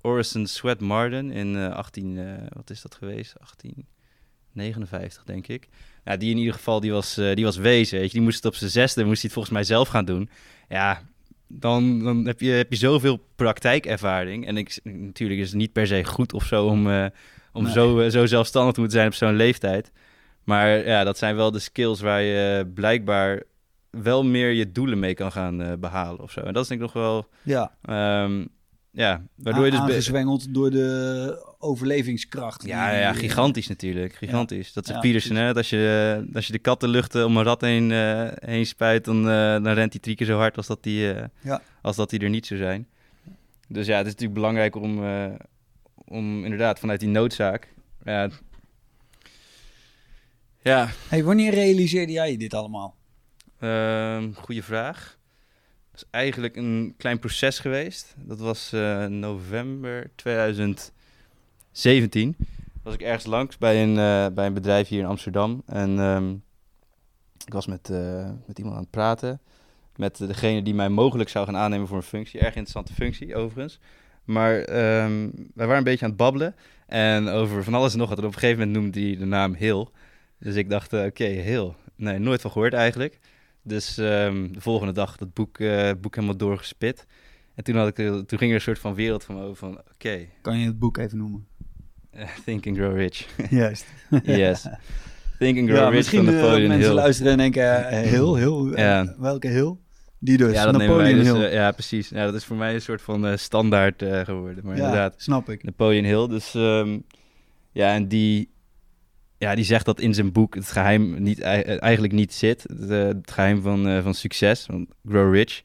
B: Orison Sweat Marden in uh, 18, uh, wat is dat geweest? 1859, denk ik. Ja, die in ieder geval, die was, uh, die was wezen, weet je. Die moest het op zijn zesde, moest hij het volgens mij zelf gaan doen. Ja, dan, dan heb, je, heb je zoveel praktijkervaring. En ik, natuurlijk is het niet per se goed of zo om, eh, om
A: Nee.
B: zo, eh, zo zelfstandig te moeten zijn op zo'n leeftijd. Maar ja, dat zijn wel de skills waar je blijkbaar wel meer je doelen mee kan gaan eh, behalen of zo. En dat is denk ik nog wel,
A: Ja,
B: ehm, ja, waardoor je dus...
A: aangezwengeld door de overlevingskracht.
B: Ja, ja,
A: die-
B: gigantisch natuurlijk. Gigantisch. Dat is
A: Ja,
B: Peterson, hè? Als je, eh, als je de kattenluchten om een rat heen, eh, heen spuit, dan, eh, dan rent hij drie keer zo hard als dat die, eh, als dat die er niet zou zijn. Dus ja, het is natuurlijk belangrijk om, eh, om inderdaad vanuit die noodzaak... Ja, ja
A: Hey, wanneer realiseerde jij dit allemaal?
B: Ehm goeie vraag. Is eigenlijk een klein proces geweest. Dat was eh, november 2017. Was ik ergens langs bij een, eh, bij een bedrijf hier in Amsterdam. En ehm, ik was met, eh, met iemand aan het praten. Met degene die mij mogelijk zou gaan aannemen voor een functie. Erg interessante functie, overigens. Maar ehm, wij waren een beetje aan het babbelen. En over van alles en nog wat. En op een gegeven moment noemde hij de naam Hill. Dus ik dacht, oké, Hill. Nee, nooit van gehoord eigenlijk. Dus ehm, de volgende dag dat boek, eh, boek helemaal doorgespit. En toen, had ik, toen ging er een soort van wereld van me over van... Oké,
A: Kan je het boek even noemen?
B: eh, Think and Grow Rich.
A: Juist.
B: yes. Think and Grow
A: Ja,
B: Rich
A: misschien
B: van
A: eh,
B: Napoleon
A: mensen
B: Hill.
A: luisteren en denken, heel, heel,
B: Ja.
A: welke heel? Die dus,
B: ja, dat
A: Napoleon
B: dus,
A: Hill.
B: ja, precies. Ja, dat is voor mij een soort van standaard geworden. Maar
A: ja,
B: inderdaad,
A: snap ik.
B: Napoleon Hill. Dus ehm, ja, en die, ja, die zegt dat in zijn boek het geheim niet, eh, eigenlijk niet zit. Het, eh, geheim van, eh, van succes, van grow rich.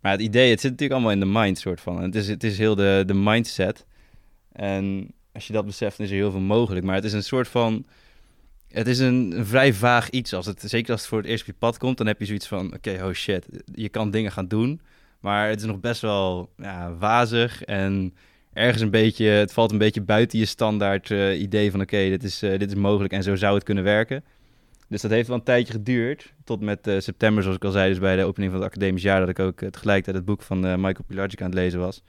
B: Maar het idee, het zit natuurlijk allemaal in de mind soort van. Het is, het is heel de, de mindset. En als je dat beseft, dan is er heel veel mogelijk. Maar het is een soort van... Het is een, een vrij vaag iets. Als het, zeker als het voor het eerst op je pad komt, dan heb je zoiets van... Oké, oh shit, je kan dingen gaan doen. Maar het is nog best wel ja, wazig en ergens een beetje... Het valt een beetje buiten je standaard eh, idee van... Oké, dit, is, eh, dit is mogelijk en zo zou het kunnen werken. Dus dat heeft wel een tijdje geduurd. Tot met eh, september, zoals ik al zei, dus bij de opening van het academisch jaar... dat ik ook tegelijkertijd het boek van Michael Pilarczyk aan het lezen was.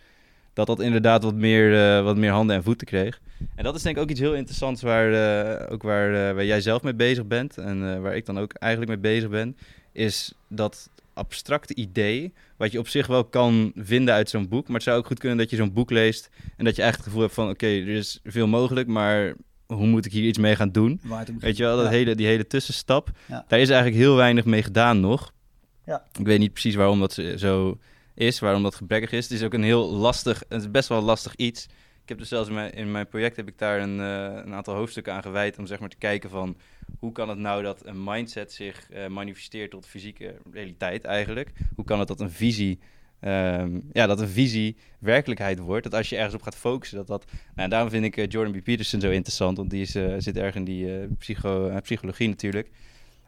B: Dat dat inderdaad wat meer, wat meer handen en voeten kreeg. En dat is denk ik ook iets heel interessants waar, ook waar, waar jij zelf mee bezig bent. En waar ik dan ook eigenlijk mee bezig ben. Is dat abstracte idee, wat je op zich wel kan vinden uit zo'n boek. Maar het zou ook goed kunnen dat je zo'n boek leest en dat je eigenlijk het gevoel hebt van... oké, er is veel mogelijk, maar hoe moet ik hier iets mee gaan doen? Weet je wel, dat
A: Ja.
B: hele, die hele tussenstap.
A: Ja.
B: Daar is eigenlijk heel weinig mee gedaan nog.
A: Ja.
B: Ik weet niet precies waarom dat zo is, waarom dat gebrekkig is. Het is ook een heel lastig, het is best wel lastig iets. Ik heb dus zelfs in mijn, project heb ik daar een, eh, een aantal hoofdstukken aan gewijd om zeg maar te kijken van hoe kan het nou dat een mindset zich eh, manifesteert tot fysieke realiteit eigenlijk? Hoe kan het dat een visie, ehm, ja, dat een visie werkelijkheid wordt? Dat als je ergens op gaat focussen, dat dat... Nou, daarom vind ik eh, Jordan B. Peterson zo interessant, want die is, zit erg in die psycho, psychologie natuurlijk.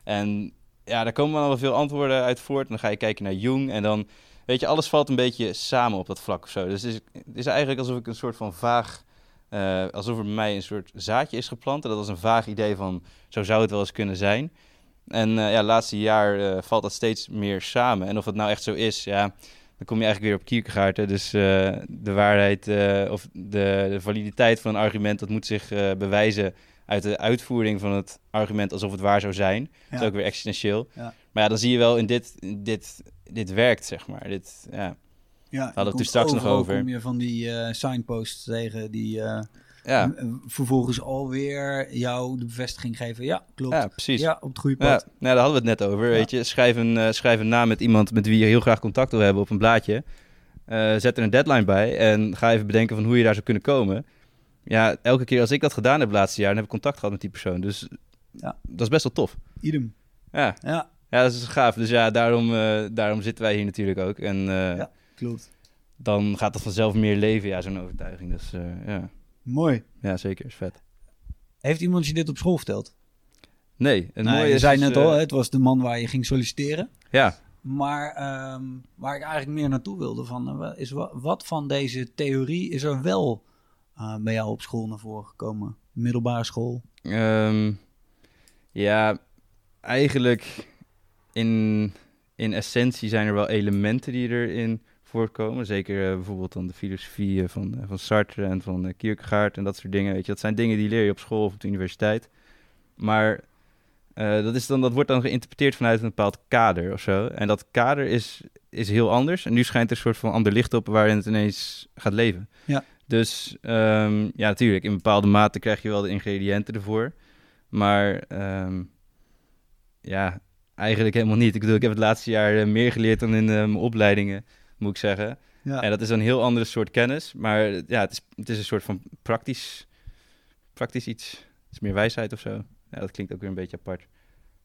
B: En ja, daar komen wel veel antwoorden uit voort. Dan ga je kijken naar Jung en dan, weet je, alles valt een beetje samen op dat vlak of zo. Dus het is, het is eigenlijk alsof ik een soort van vaag, eh, alsof er bij mij een soort zaadje is geplant. En dat was een vaag idee van, zo zou het wel eens kunnen zijn. En eh, ja, laatste jaar eh, valt dat steeds meer samen. En of het nou echt zo is, ja, dan kom je eigenlijk weer op Kierkegaard. hè. Dus de waarheid of de, de validiteit van een argument, dat moet zich bewijzen uit de uitvoering van het argument alsof het waar zou zijn. Dat is ook weer existentieel.
A: Ja.
B: Maar ja, dan zie je wel in dit, dit, dit werkt, zeg maar. Dit, ja.
A: Ja,
B: hadden het er straks nog over.
A: kom je van die eh, signposts tegen die eh,
B: Ja,
A: m- vervolgens alweer jou de bevestiging geven. Ja, klopt.
B: ja
A: Ja,
B: precies.
A: op het goede
B: Ja,
A: pad.
B: nou, daar hadden we het net over,
A: Ja.
B: weet je. Schrijf een, eh, schrijf een naam met iemand met wie je heel graag contact wil hebben op een blaadje. Eh, zet er een deadline bij en ga even bedenken van hoe je daar zou kunnen komen. Ja, elke keer als ik dat gedaan heb het laatste jaar, dan heb ik contact gehad met die persoon. Dus
A: Ja.
B: dat is best wel tof.
A: Idem.
B: Ja,
A: Ja,
B: ja dat is gaaf. Dus ja, daarom, eh, daarom zitten wij hier natuurlijk ook. En eh,
A: Ja. klopt.
B: dan gaat dat vanzelf meer leven, ja, zo'n overtuiging. Dus eh, ja.
A: Mooi.
B: ja, zeker. Is vet.
A: Heeft iemand je dit op school verteld?
B: Nee, het
A: Nou,
B: mooie
A: je
B: is...
A: zei
B: dus,
A: net al, hè, het was de man waar je ging solliciteren.
B: Ja,
A: Maar ehm, waar ik eigenlijk meer naartoe wilde, van, is wa- wat van deze theorie is er wel eh, bij jou op school naar voren gekomen? Middelbare school.
B: Ehm, ja, eigenlijk in, in essentie zijn er wel elementen die erin voorkomen. Zeker eh, bijvoorbeeld dan de filosofie eh, van, eh, van Sartre en van Kierkegaard en dat soort dingen. Weet je, dat zijn dingen die leer je op school of op de universiteit. Maar dat, is dan, dat wordt dan geïnterpreteerd vanuit een bepaald kader of zo. En dat kader is, is heel anders. En nu schijnt er een soort van ander licht op waarin het ineens gaat leven.
A: Ja.
B: Dus ehm, ja, natuurlijk, in bepaalde mate krijg je wel de ingrediënten ervoor. Maar ehm, ja, eigenlijk helemaal niet. Ik bedoel, ik heb het laatste jaar eh, meer geleerd dan in eh, mijn opleidingen, moet ik zeggen.
A: Ja.
B: En dat is een heel andere soort kennis. Maar ja, het is, het is een soort van praktisch, praktisch iets. Het is meer wijsheid of zo. Ja, dat klinkt ook weer een beetje apart.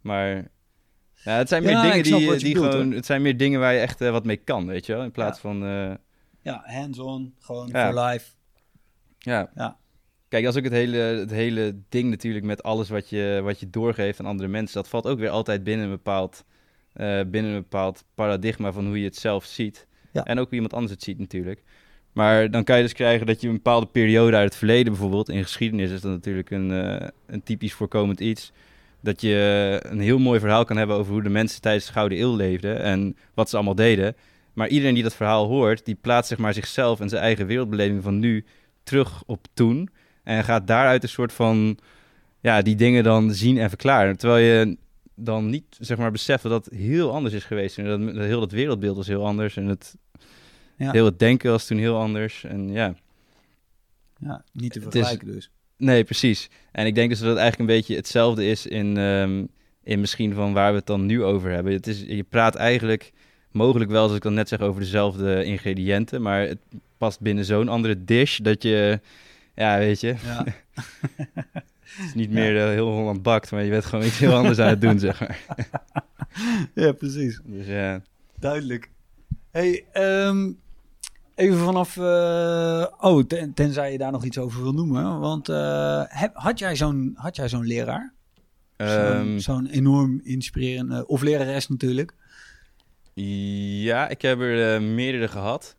B: Maar ja, het zijn meer
A: Ja,
B: dingen die, die
A: bedoelt,
B: gewoon. Het zijn meer dingen waar je echt eh, wat mee kan, weet je wel. In plaats
A: Ja.
B: van. eh,
A: Ja, hands-on, gewoon voor live.
B: ja.
A: Ja.
B: Kijk, als ook het hele, het hele ding natuurlijk met alles wat je, wat je doorgeeft aan andere mensen, dat valt ook weer altijd binnen een bepaald, eh, binnen een bepaald paradigma van hoe je het zelf ziet.
A: Ja.
B: En ook hoe iemand anders het ziet natuurlijk. Maar dan kan je dus krijgen dat je een bepaalde periode uit het verleden bijvoorbeeld, in geschiedenis is dat natuurlijk een, eh, een typisch voorkomend iets, dat je een heel mooi verhaal kan hebben over hoe de mensen tijdens de Gouden Eeuw leefden en wat ze allemaal deden. Maar iedereen die dat verhaal hoort, die plaatst zeg maar zichzelf en zijn eigen wereldbeleving van nu terug op toen. En gaat daaruit een soort van, ja, die dingen dan zien en verklaren. Terwijl je dan niet, zeg maar, beseft dat dat heel anders is geweest. En dat, dat heel dat wereldbeeld was heel anders. En het,
A: Ja.
B: heel het denken was toen heel anders. En ja,
A: Ja, niet te
B: Het is-
A: vergelijken dus.
B: nee, precies. En ik denk dus dat het eigenlijk een beetje hetzelfde is in, ehm, in misschien van waar we het dan nu over hebben. Het is, je praat eigenlijk mogelijk wel, zoals ik dan net zeg, over dezelfde ingrediënten. Maar het past binnen zo'n andere dish dat je, ja, weet je...
A: Ja.
B: Het is niet meer heel Holland bakt, maar je bent gewoon iets heel anders aan het doen, zeg maar.
A: ja, precies.
B: Dus ja,
A: Duidelijk. Hey, ehm, even vanaf... eh, oh, ten- tenzij je daar nog iets over wil noemen. Want eh, heb, had jij zo'n had jij zo'n leraar? Zo'n
B: Ehm,
A: zo'n enorm inspirerende... Of lerares natuurlijk.
B: ja ik heb er eh, meerdere gehad.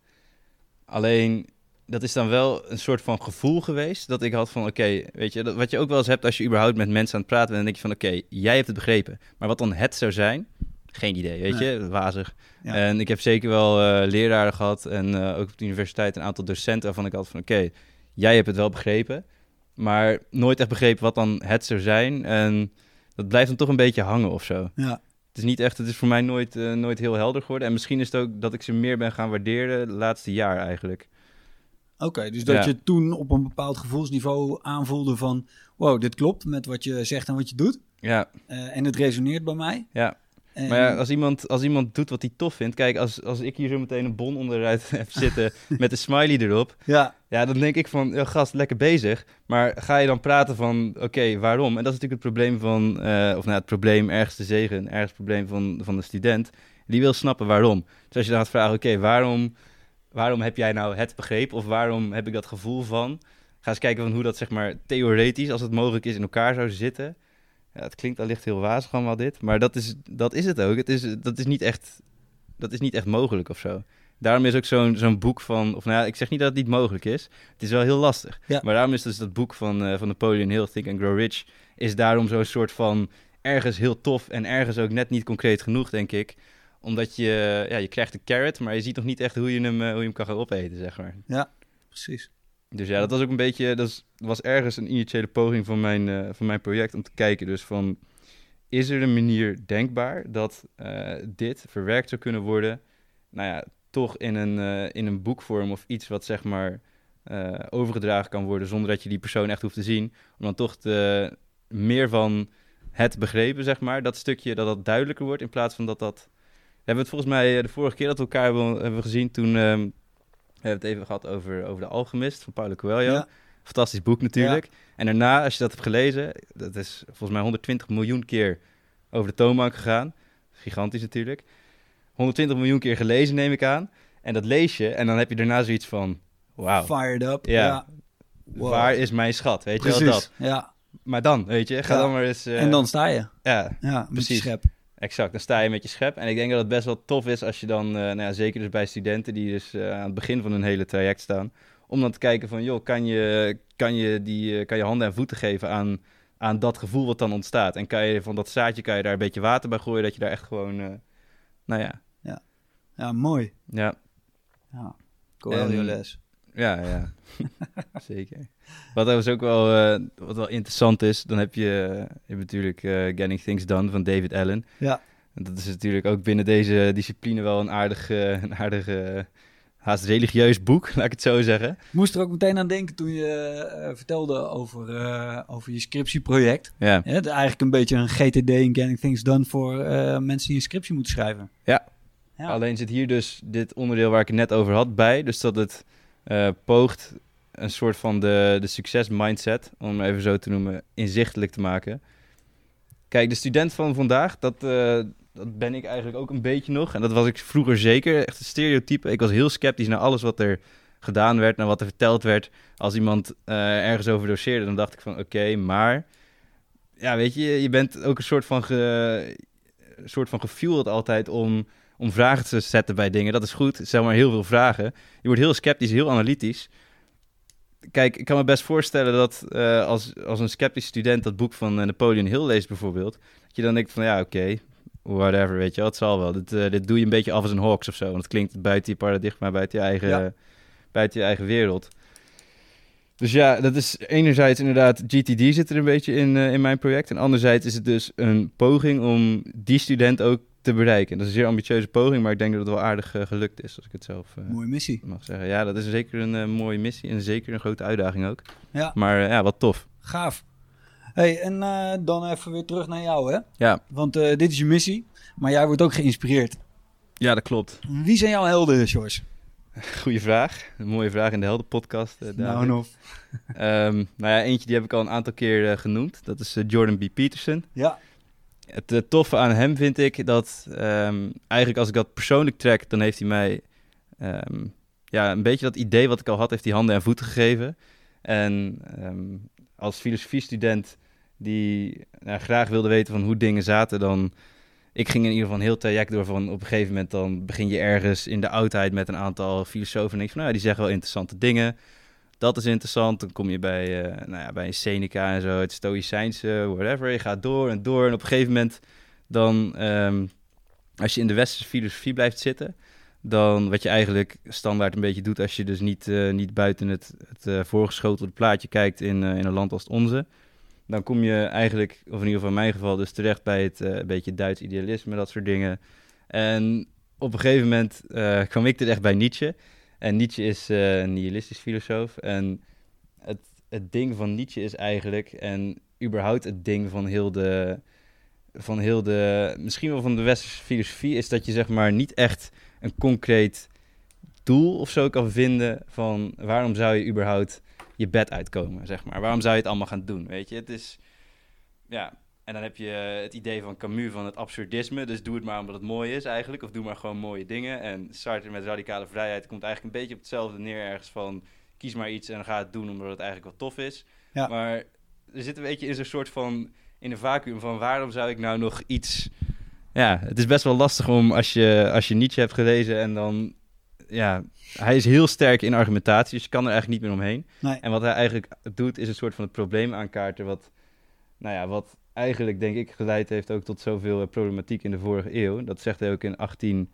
B: Alleen, dat is dan wel een soort van gevoel geweest, dat ik had van, oké, weet je, dat, wat je ook wel eens hebt als je überhaupt met mensen aan het praten bent, dan denk je van, oké, jij hebt het begrepen. Maar wat dan het zou zijn, geen idee, weet je, wazig.
A: Ja.
B: En ik heb zeker wel eh, leraren gehad en eh, ook op de universiteit een aantal docenten waarvan ik had van, oké, jij hebt het wel begrepen, maar nooit echt begrepen wat dan het zou zijn. En dat blijft dan toch een beetje hangen of zo.
A: Ja.
B: Het is niet echt, het is voor mij nooit, eh, nooit heel helder geworden. En misschien is het ook dat ik ze meer ben gaan waarderen het laatste jaar eigenlijk.
A: Oké, dus dat
B: Ja.
A: je toen op een bepaald gevoelsniveau aanvoelde van... Wow, dit klopt met wat je zegt en wat je doet.
B: Ja,
A: Eh, en het resoneert bij mij.
B: ja.
A: En,
B: Maar ja, als iemand, als iemand doet wat hij tof vindt... Kijk, als, als ik hier zo meteen een bon onderuit heb zitten met een smiley erop...
A: ja,
B: Ja, dan denk ik van, ja, gast, lekker bezig. Maar ga je dan praten van, oké, waarom? En dat is natuurlijk het probleem van... eh, of nou, het probleem, ergens de zegen, ergens het probleem van, van de student. Die wil snappen waarom. Dus als je dan gaat vragen, oké, waarom, waarom heb jij nou het begrepen? Of waarom heb ik dat gevoel van? Ga eens kijken van hoe dat, zeg maar, theoretisch, als het mogelijk is, in elkaar zou zitten. Ja, het klinkt allicht heel wazig allemaal dit. Maar dat is, dat is het ook. Het is, dat, is niet echt, dat is niet echt mogelijk of zo. Daarom is ook zo'n zo'n boek van... Of nou ja, ik zeg niet dat het niet mogelijk is. Het is wel heel lastig.
A: Ja.
B: Maar daarom is dus dat boek van, eh, van Napoleon Hill, Think and Grow Rich... is daarom zo'n soort van... ergens heel tof en ergens ook net niet concreet genoeg, denk ik. Omdat je... Ja, je krijgt een carrot, maar je ziet nog niet echt hoe je hem, eh, hoe je hem kan gaan opeten, zeg maar.
A: precies.
B: Dus ja, dat was ook een beetje... Dat was ergens een initiële poging van mijn, eh, van mijn project om te kijken. Dus van... Is er een manier denkbaar dat eh, dit verwerkt zou kunnen worden... Nou ja, toch in een, in een boekvorm of iets wat zeg maar overgedragen kan worden zonder dat je die persoon echt hoeft te zien. Om dan toch meer van het begrepen, zeg maar, dat stukje, dat dat duidelijker wordt in plaats van dat dat... We hebben het volgens mij eh, de vorige keer dat we elkaar hebben, hebben we gezien, toen ehm, we hebben het even gehad over, over de Alchemist van Paulo Coelho.
A: Ja.
B: Fantastisch boek natuurlijk. En daarna, als je dat hebt gelezen, dat is volgens mij 120 miljoen keer over de toonbank gegaan. Gigantisch natuurlijk. 120 miljoen keer gelezen, neem ik aan. En dat lees je en dan heb je daarna zoiets van... Wauw,
A: Fired up.
B: Ja.
A: Ja. Wow.
B: waar is mijn schat? Weet je wel
A: Precies.
B: dat?
A: Ja.
B: Maar dan, weet je, ga
A: Ja.
B: dan maar eens... eh,
A: En dan sta je.
B: Ja,
A: Ja,
B: precies. Exact. Dan sta je met je schep. En ik denk dat het best wel tof is als je dan, eh, nou ja, zeker dus bij studenten die dus eh, aan het begin van hun hele traject staan, om dan te kijken van, joh, kan je, kan je, die, eh, kan je handen en voeten geven aan, aan dat gevoel wat dan ontstaat? En kan je van dat zaadje, kan je daar een beetje water bij gooien, dat je daar echt gewoon, nou ja,
A: Ja, mooi.
B: ja,
A: Ja. Coelho
B: En-
A: les.
B: Ja, ja. Zeker. Wat overigens ook wel, eh, wat wel interessant is, dan heb je, eh, je hebt natuurlijk eh, Getting Things Done van David Allen.
A: Ja.
B: En dat is natuurlijk ook binnen deze discipline wel een aardig, een aardig haast religieus boek, laat ik het zo zeggen.
A: Moest er ook meteen aan denken toen je vertelde over, over je scriptieproject.
B: Ja,
A: Ja, het is eigenlijk een beetje een GTD in Getting Things Done voor mensen die een scriptie moeten schrijven.
B: Ja.
A: ja.
B: alleen zit hier dus dit onderdeel waar ik het net over had bij. Dus dat het eh, poogt een soort van de, de succesmindset, om even zo te noemen, inzichtelijk te maken. Kijk, de student van vandaag, dat, eh, dat ben ik eigenlijk ook een beetje nog. En dat was ik vroeger zeker. Echt een stereotype. Ik was heel sceptisch naar alles wat er gedaan werd, naar wat er verteld werd. Als iemand eh, ergens over doseerde, dan dacht ik van oké, maar... Ja, weet je, je bent ook een soort van, een soort van gefueled altijd om, om vragen te zetten bij dingen. Dat is goed, stel maar heel veel vragen. Je wordt heel sceptisch, heel analytisch. Kijk, ik kan me best voorstellen dat eh, als, als een sceptisch student dat boek van eh, Napoleon Hill leest bijvoorbeeld, dat je dan denkt van ja, oké, whatever, weet je wel, het zal wel. Dit, eh, dit doe je een beetje af als een Hawks of zo, want het klinkt buiten je paradigma, buiten je eigen,
A: Ja.
B: buiten je eigen wereld. Dus ja, dat is enerzijds inderdaad, GTD zit er een beetje in, eh, in mijn project. En anderzijds is het dus een poging om die student ook te bereiken. Dat is een zeer ambitieuze poging, maar ik denk dat het wel aardig eh, gelukt is, als ik het zelf eh,
A: Mooie missie.
B: mag zeggen. Ja, dat is zeker een mooie missie en zeker een grote uitdaging ook.
A: Ja,
B: Maar ja, wat tof.
A: gaaf. hey, en dan even weer terug naar jou, hè?
B: Ja,
A: Want dit is je missie, maar jij wordt ook geïnspireerd.
B: ja dat klopt.
A: Wie zijn jouw helden, George?
B: Goeie vraag. Een mooie vraag in de Helden podcast. eh,
A: Nou, of.
B: Ehm, nou ja, eentje die heb ik al een aantal keer eh, genoemd. Dat is eh, Jordan B. Peterson.
A: Ja,
B: Het toffe aan hem vind ik dat ehm, eigenlijk als ik dat persoonlijk trek, dan heeft hij mij ehm, ja, een beetje dat idee wat ik al had, heeft hij handen en voeten gegeven. En als filosofiestudent die nou, graag wilde weten van hoe dingen zaten, dan ik ging in ieder geval een heel traject door van op een gegeven moment dan begin je ergens in de oudheid met een aantal filosofen en denk van nou ja, die zeggen wel interessante dingen. Dat is interessant. Dan kom je bij, eh, nou ja, bij een Seneca en zo, het Stoïcijnse, whatever. Je gaat door en door. En op een gegeven moment dan, ehm, als je in de westerse filosofie blijft zitten, dan wat je eigenlijk standaard een beetje doet als je dus niet, eh, niet buiten het, het eh, voorgeschotelde plaatje kijkt in, in een land als het onze, dan kom je eigenlijk, of in ieder geval in mijn geval, dus terecht bij het eh, beetje Duits idealisme, dat soort dingen. En op een gegeven moment eh, kwam ik terecht bij Nietzsche. En Nietzsche is eh, een nihilistisch filosoof. En het, het ding van Nietzsche is eigenlijk, en überhaupt het ding van heel de, van heel de, misschien wel van de westerse filosofie, is dat je zeg maar niet echt een concreet doel of zo kan vinden van waarom zou je überhaupt je bed uitkomen, zeg maar. Waarom zou je het allemaal gaan doen, weet je? Het is, ja, en dan heb je het idee van Camus van het absurdisme. Dus doe het maar omdat het mooi is eigenlijk. Of doe maar gewoon mooie dingen. En Sartre met radicale vrijheid komt eigenlijk een beetje op hetzelfde neer ergens van... kies maar iets en ga het doen omdat het eigenlijk wel tof is.
A: Ja.
B: Maar er zit een beetje in zo'n soort van... in een vacuüm van waarom zou ik nou nog iets... Ja, het is best wel lastig om als je, als je Nietzsche hebt gelezen en dan... Ja, hij is heel sterk in argumentatie, dus je kan er eigenlijk niet meer omheen.
A: nee.
B: En wat hij eigenlijk doet, is een soort van het probleem aankaarten. Wat, nou ja, wat eigenlijk, denk ik, geleid heeft ook tot zoveel eh, problematiek in de vorige eeuw. Dat zegt hij ook in 18.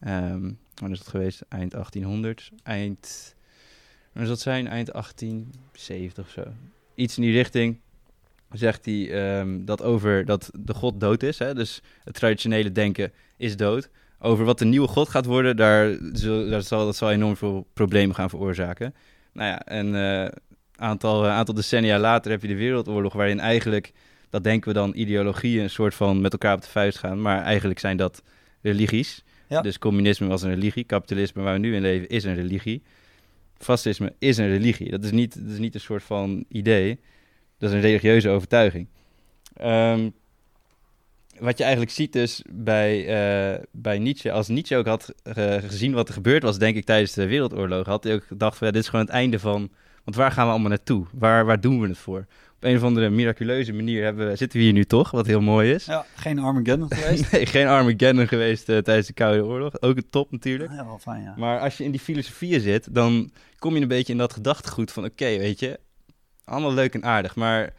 B: ehm wanneer is dat geweest? Eind 1800. Eind. Wanneer zal dat zijn? Eind 1870 of zo. Iets in die richting. Zegt hij ehm, dat over dat de God dood is. Hè? Dus het traditionele denken is dood. Over wat de nieuwe God gaat worden, daar, zul, daar zal, dat zal enorm veel problemen gaan veroorzaken. Nou ja, en een aantal, eh, aantal decennia later heb je de Wereldoorlog, waarin eigenlijk, dat denken we dan, ideologieën een soort van met elkaar op de vuist gaan. Maar eigenlijk zijn dat religies.
A: Ja.
B: Dus communisme was een religie, kapitalisme waar we nu in leven is een religie. Fascisme is een religie. Dat is niet, dat is niet een soort van idee. Dat is een religieuze overtuiging. Ehm, wat je eigenlijk ziet dus bij, eh, bij Nietzsche, als Nietzsche ook had eh, gezien wat er gebeurd was, denk ik, tijdens de Wereldoorlog, had hij ook gedacht van, ja, dit is gewoon het einde van, want waar gaan we allemaal naartoe? Waar, waar doen we het voor? Op een of andere miraculeuze manier hebben we, zitten we hier nu toch, wat heel mooi is.
A: Ja, geen Armageddon geweest.
B: Nee, geen Armageddon geweest eh, tijdens de Koude Oorlog. Ook een top natuurlijk.
A: Ja, wel fijn, ja.
B: Maar als je in die filosofieën zit, dan kom je een beetje in dat gedachtegoed van... oké, weet je, allemaal leuk en aardig, maar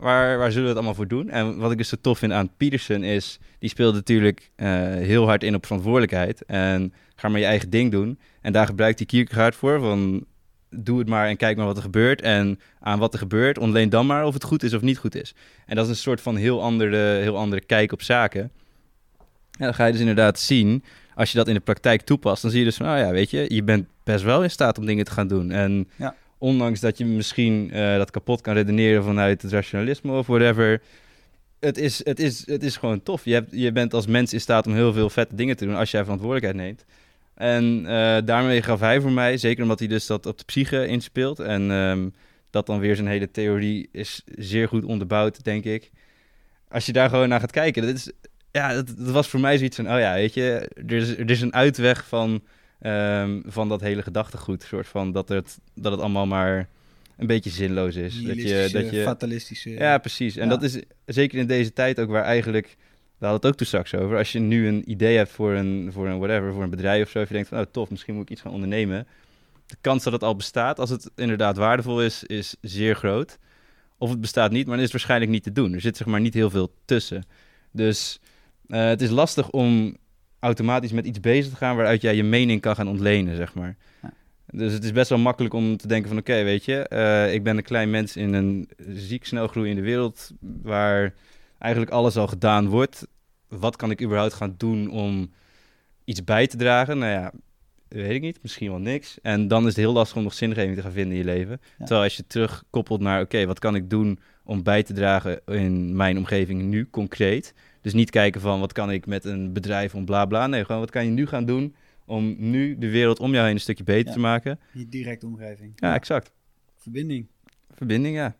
B: waar, waar zullen we het allemaal voor doen? En wat ik dus zo tof vind aan Peterson is... die speelt natuurlijk eh, heel hard in op verantwoordelijkheid. En ga maar je eigen ding doen. En daar gebruikt hij Kierkegaard voor, van... doe het maar en kijk maar wat er gebeurt. En aan wat er gebeurt, ontleen dan maar of het goed is of niet goed is. En dat is een soort van heel andere, heel andere kijk op zaken. Ja, dan ga je dus inderdaad zien, als je dat in de praktijk toepast, dan zie je dus van, nou ja, weet je, je bent best wel in staat om dingen te gaan doen. En
A: Ja.
B: Ondanks dat je misschien eh, dat kapot kan redeneren vanuit het rationalisme of whatever, het is, het is, het is gewoon tof. Je, hebt, je bent als mens in staat om heel veel vette dingen te doen als jij verantwoordelijkheid neemt. En eh, daarmee gaf hij voor mij, zeker omdat hij dus dat op de psyche inspeelt. En ehm, dat dan weer zijn hele theorie is zeer goed onderbouwd, denk ik. Als je daar gewoon naar gaat kijken, dat, is, ja, dat, dat was voor mij zoiets van, oh ja, weet je, er is, er is een uitweg van, ehm, van dat hele gedachtegoed. Soort van dat het, dat het allemaal maar een beetje zinloos is. Dat je, dat je,
A: fatalistische...
B: ja, precies. En
A: Ja.
B: dat is zeker in deze tijd ook waar eigenlijk, daar hadden we het ook toen straks over, als je nu een idee hebt voor een, voor een whatever, voor een bedrijf of zo, of je denkt van, oh tof, misschien moet ik iets gaan ondernemen. De kans dat het al bestaat, als het inderdaad waardevol is, is zeer groot. Of het bestaat niet, maar dan is het waarschijnlijk niet te doen. Er zit zeg maar niet heel veel tussen. Dus eh, het is lastig om automatisch met iets bezig te gaan waaruit jij je mening kan gaan ontlenen, zeg maar.
A: Ja.
B: Dus het is best wel makkelijk om te denken van oké, weet je, eh, ik ben een klein mens in een ziek snel groeiende wereld waar eigenlijk alles al gedaan wordt. Wat kan ik überhaupt gaan doen om iets bij te dragen? Nou ja, weet ik niet, misschien wel niks. En dan is het heel lastig om nog zingeving te gaan vinden in je leven.
A: Ja.
B: Terwijl als je terugkoppelt naar oké, wat kan ik doen om bij te dragen in mijn omgeving nu concreet? Dus niet kijken van wat kan ik met een bedrijf om bla bla. Nee, gewoon wat kan je nu gaan doen om nu de wereld om jou heen een stukje beter
A: Ja.
B: te maken.
A: Je directe omgeving.
B: Ja, exact.
A: Verbinding.
B: Verbinding, ja.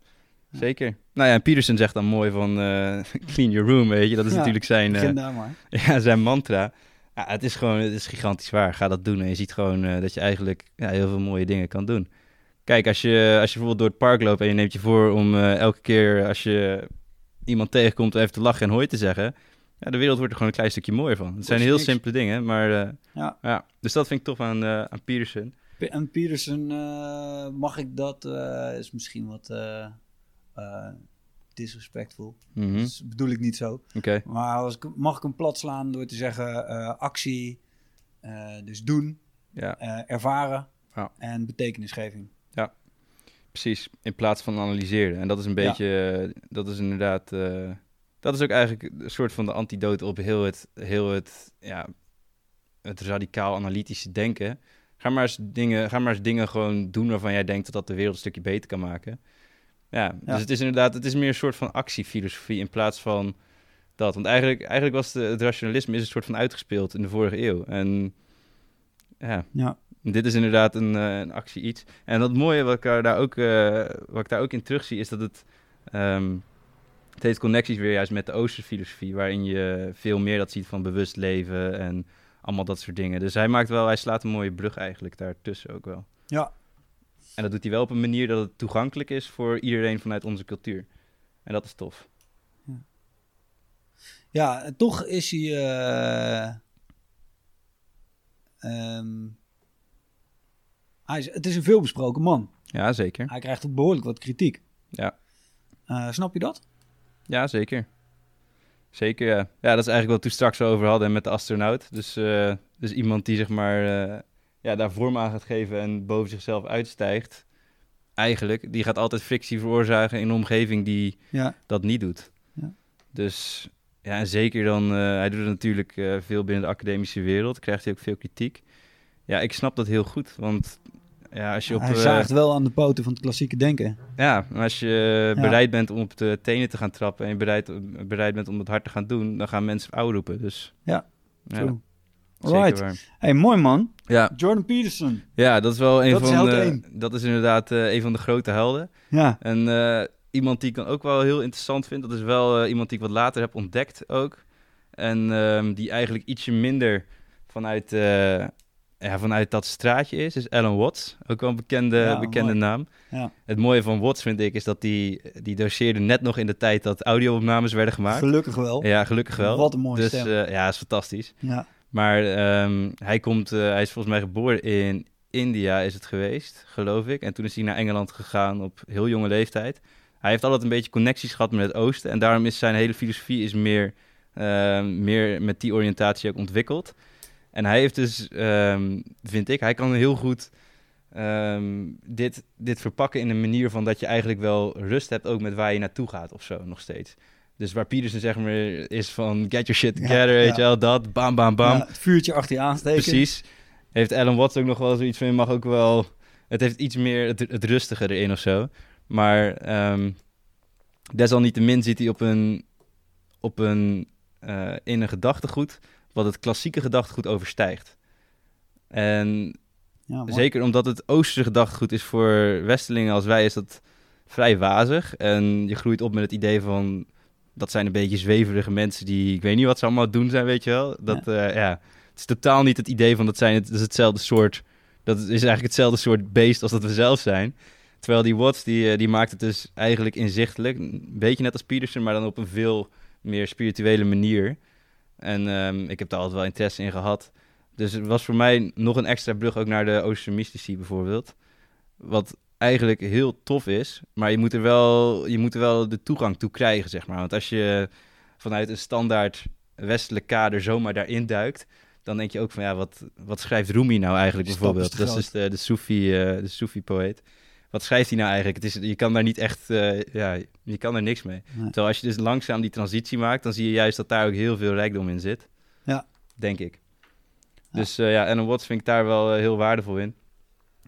A: Ja.
B: Zeker. Nou ja, en Peterson zegt dan mooi van eh, clean your room, weet je. Dat is natuurlijk zijn, eh,
A: maar.
B: ja, zijn mantra. Ja, het is gewoon, het is gigantisch waar. Ga dat doen en je ziet gewoon eh, dat je eigenlijk ja, heel veel mooie dingen kan doen. Kijk, als je, als je bijvoorbeeld door het park loopt en je neemt je voor om elke keer als je iemand tegenkomt even te lachen en hoi te zeggen. Ja, de wereld wordt er gewoon een klein stukje mooier van. Het zijn heel
A: niks.
B: simpele dingen, maar eh,
A: Ja.
B: ja. Dus dat vind ik tof aan, eh, aan Peterson.
A: En Peterson, eh, mag ik dat, is misschien wat disrespectful.
B: Mhm.
A: Dat bedoel ik niet zo.
B: Oké,
A: Maar als ik, mag ik hem plat slaan door te zeggen actie, dus doen,
B: ja,
A: ervaren
B: Ja.
A: en betekenisgeving.
B: Precies. In plaats van analyseren. En dat is een beetje, eh, dat is inderdaad, eh, dat is ook eigenlijk een soort van de antidote op heel het, heel het, ja, het radicaal analytische denken. Ga maar, eens dingen, ga maar eens dingen gewoon doen waarvan jij denkt dat dat de wereld een stukje beter kan maken. Ja,
A: Ja.
B: dus het is inderdaad, het is meer een soort van actiefilosofie in plaats van dat. Want eigenlijk, eigenlijk was de, het rationalisme is een soort van uitgespeeld in de vorige eeuw. En ja,
A: Ja.
B: Dit is inderdaad een, eh, een actie iets. En dat mooie wat ik daar ook, eh, wat ik daar ook in terugzie, is dat het, ehm, het heeft connecties weer juist met de Oosterse filosofie, waarin je veel meer dat ziet van bewust leven en allemaal dat soort dingen. Dus hij maakt wel, hij slaat een mooie brug eigenlijk daartussen ook wel.
A: Ja.
B: En dat doet hij wel op een manier dat het toegankelijk is voor iedereen vanuit onze cultuur. En dat is tof.
A: Ja, en toch is hij. eh, ehm, hij is, het is een veelbesproken man.
B: Ja, zeker.
A: Hij krijgt behoorlijk wat kritiek.
B: Ja.
A: Eh, snap je dat?
B: Ja, zeker. Zeker, ja. Ja, dat is eigenlijk wat we straks over hadden met de astronaut. Dus, eh, dus iemand die zeg maar eh, ja, daar vorm aan gaat geven en boven zichzelf uitstijgt. Eigenlijk, die gaat altijd frictie veroorzaken in een omgeving die
A: Ja.
B: dat niet doet.
A: Ja.
B: Dus ja, en zeker dan, hij doet het natuurlijk veel binnen de academische wereld, krijgt hij ook veel kritiek. Ja, ik snap dat heel goed, want ja, als je op...
A: hij
B: eh,
A: zaagt wel aan de poten van het klassieke denken.
B: ja, maar als je
A: Ja.
B: bereid bent om op de tenen te gaan trappen en je bereid, bereid bent om het hard te gaan doen, dan gaan mensen ouw roepen. Dus
A: Ja,
B: ja, waar.
A: Hey, mooi man.
B: Ja,
A: Jordan Peterson.
B: ja, dat is wel een
A: Dat
B: van de,
A: één.
B: dat is inderdaad eh, een van de grote helden.
A: Ja.
B: En eh, iemand die ik dan ook wel heel interessant vind, dat is wel iemand die ik wat later heb ontdekt ook. En ehm, die eigenlijk ietsje minder vanuit, ja, vanuit dat straatje is, is Alan Watts. Ook wel een bekende,
A: Ja,
B: bekende
A: mooi.
B: naam.
A: Ja.
B: Het mooie van Watts vind ik, is dat die, die doseerde net nog in de tijd dat audio-opnames werden gemaakt.
A: Gelukkig wel.
B: Ja, gelukkig wel.
A: Wat een mooie
B: dus,
A: stem.
B: eh, ja, is fantastisch.
A: ja.
B: Maar ehm, hij, komt, eh, hij is volgens mij geboren in India, is het geweest, geloof ik. En toen is hij naar Engeland gegaan op heel jonge leeftijd. Hij heeft altijd een beetje connecties gehad met het oosten. En daarom is zijn hele filosofie is meer, ehm, meer met die oriëntatie ook ontwikkeld. En hij heeft dus, ehm, vind ik, hij kan heel goed ehm, dit, dit verpakken in een manier van dat je eigenlijk wel rust hebt ook met waar je naartoe gaat of zo nog steeds. Dus waar Pietersen zeg maar is van get your shit
A: Ja,
B: together, weet
A: ja.
B: je wel, dat, bam, bam, bam.
A: Ja, het vuurtje achter je aansteken.
B: Precies. Heeft Alan Watts ook nog wel zoiets van, je mag ook wel... Het heeft iets meer het, het rustige erin of zo. Maar ehm, desalniettemin zit hij op een, op een, eh, in een gedachtegoed wat het klassieke gedachtegoed overstijgt. En
A: Ja,
B: zeker omdat het Oosterse gedachtegoed is voor Westelingen als wij, is dat vrij wazig. En je groeit op met het idee van, dat zijn een beetje zweverige mensen die, ik weet niet wat ze allemaal doen zijn, weet je wel. Dat, ja. ja, het is totaal niet het idee van, dat, zijn het, dat is hetzelfde soort, dat is eigenlijk hetzelfde soort beest als dat we zelf zijn. Terwijl die Watts, die, eh, die maakt het dus eigenlijk inzichtelijk. Een beetje net als Peterson, maar dan op een veel meer spirituele manier. En ehm, ik heb daar altijd wel interesse in gehad. Dus het was voor mij nog een extra brug ook naar de Oosterse mystici bijvoorbeeld. Wat eigenlijk heel tof is, maar je moet er wel, je moet er wel de toegang toe krijgen, zeg maar. Want als je vanuit een standaard westelijk kader zomaar daarin duikt, dan denk je ook van ja, wat, wat schrijft Rumi nou eigenlijk bijvoorbeeld? Dat is de, de Soefi, eh, de Soefi-poëet. Wat schrijft hij nou eigenlijk? Het is, je kan daar niet echt, eh, ja, je kan er niks mee.
A: Nee.
B: Terwijl als je dus langzaam die transitie maakt, dan zie je juist dat daar ook heel veel rijkdom in zit.
A: Ja.
B: Denk ik.
A: Ja.
B: Dus eh, ja, Alan Watts vind ik daar wel eh, heel waardevol in.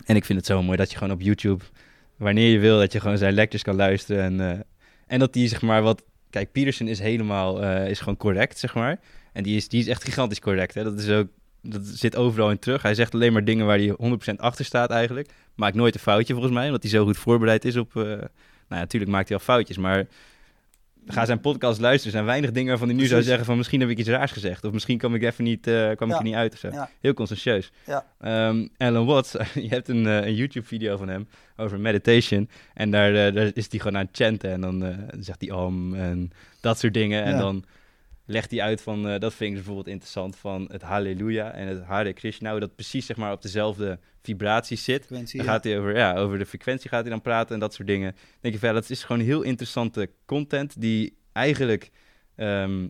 B: En ik vind het zo mooi dat je gewoon op YouTube, wanneer je wil, dat je gewoon zijn lectures kan luisteren. En, en dat die, zeg maar, wat... Kijk, Peterson is helemaal, is gewoon correct, zeg maar. En die is, die is echt gigantisch correct, hè. Dat is ook, dat zit overal in terug. Hij zegt alleen maar dingen waar hij 100% achter staat eigenlijk. Maakt nooit een foutje, volgens mij, omdat hij zo goed voorbereid is op... eh, nou ja, natuurlijk maakt hij al foutjes, maar... Ga zijn podcast luisteren. Er zijn weinig dingen waarvan hij nu zou zeggen van misschien heb ik iets raars gezegd. Of misschien kwam ik even niet, eh, kwam ik er niet uit of zo.
A: Ja.
B: Heel conscientieus.
A: Ja.
B: Ehm, Alan Watts, je hebt een, eh, een YouTube-video van hem over meditation. En daar, daar is hij gewoon aan het chanten. En dan zegt hij om en dat soort dingen. En dan legt hij uit van, eh, dat vind ik bijvoorbeeld interessant, van het Halleluja en het Hare Krishna. Hoe dat precies zeg maar op dezelfde vibratie zit.
A: Frequentie,
B: Dan
A: ja.
B: gaat hij over, ja, over de frequentie gaat hij dan praten en dat soort dingen. Dan denk je van, ja, dat is gewoon heel interessante content die eigenlijk, ehm,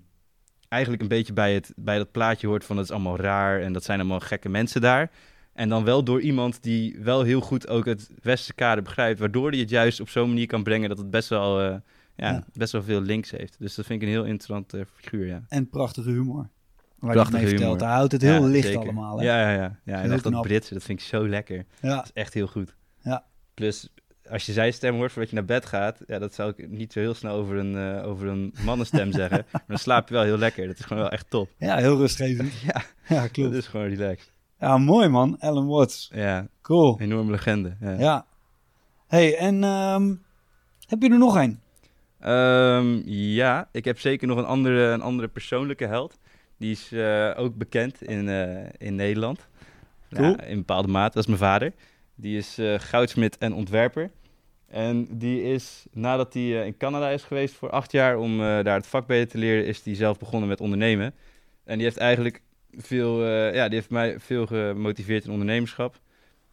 B: eigenlijk een beetje bij, het, bij dat plaatje hoort van het is allemaal raar en dat zijn allemaal gekke mensen daar. En dan wel door iemand die wel heel goed ook het westerse kader begrijpt, waardoor hij het juist op zo'n manier kan brengen dat het best wel, eh, ja, best wel veel links heeft. Dus dat vind ik een heel interessant eh, figuur, ja.
A: En prachtige humor. Waar
B: Prachtige
A: mee vertelt.
B: humor.
A: Hij houdt het heel licht
B: zeker.
A: allemaal. Hè?
B: Ja, ja, ja. ja en echt dat. Britse, dat vind ik zo lekker.
A: Ja.
B: Dat is echt heel goed.
A: Ja.
B: Plus, als je zijn stem hoort voordat je naar bed gaat, ja, dat zou ik niet zo heel snel over een, eh, over een mannenstem zeggen. Maar dan slaap je wel heel lekker. Dat is gewoon wel echt top.
A: ja, heel rustgevend.
B: Ja,
A: Ja,
B: dat
A: klopt.
B: is gewoon relaxed.
A: Ja, mooi man. Alan Watts.
B: Ja,
A: Cool.
B: enorme legende. Ja.
A: Ja. hey, en ehm, heb je er nog een?
B: Ehm, ja, ik heb zeker nog een andere, een andere persoonlijke held. Die is eh, ook bekend in, eh, in Nederland.
A: Cool.
B: Ja, in bepaalde mate. Dat is mijn vader. Die is eh, goudsmid en ontwerper. En die is, nadat hij in Canada is geweest voor acht jaar om daar het vak beter te leren, is hij zelf begonnen met ondernemen. En die heeft eigenlijk veel, ja, die heeft mij veel gemotiveerd in ondernemerschap.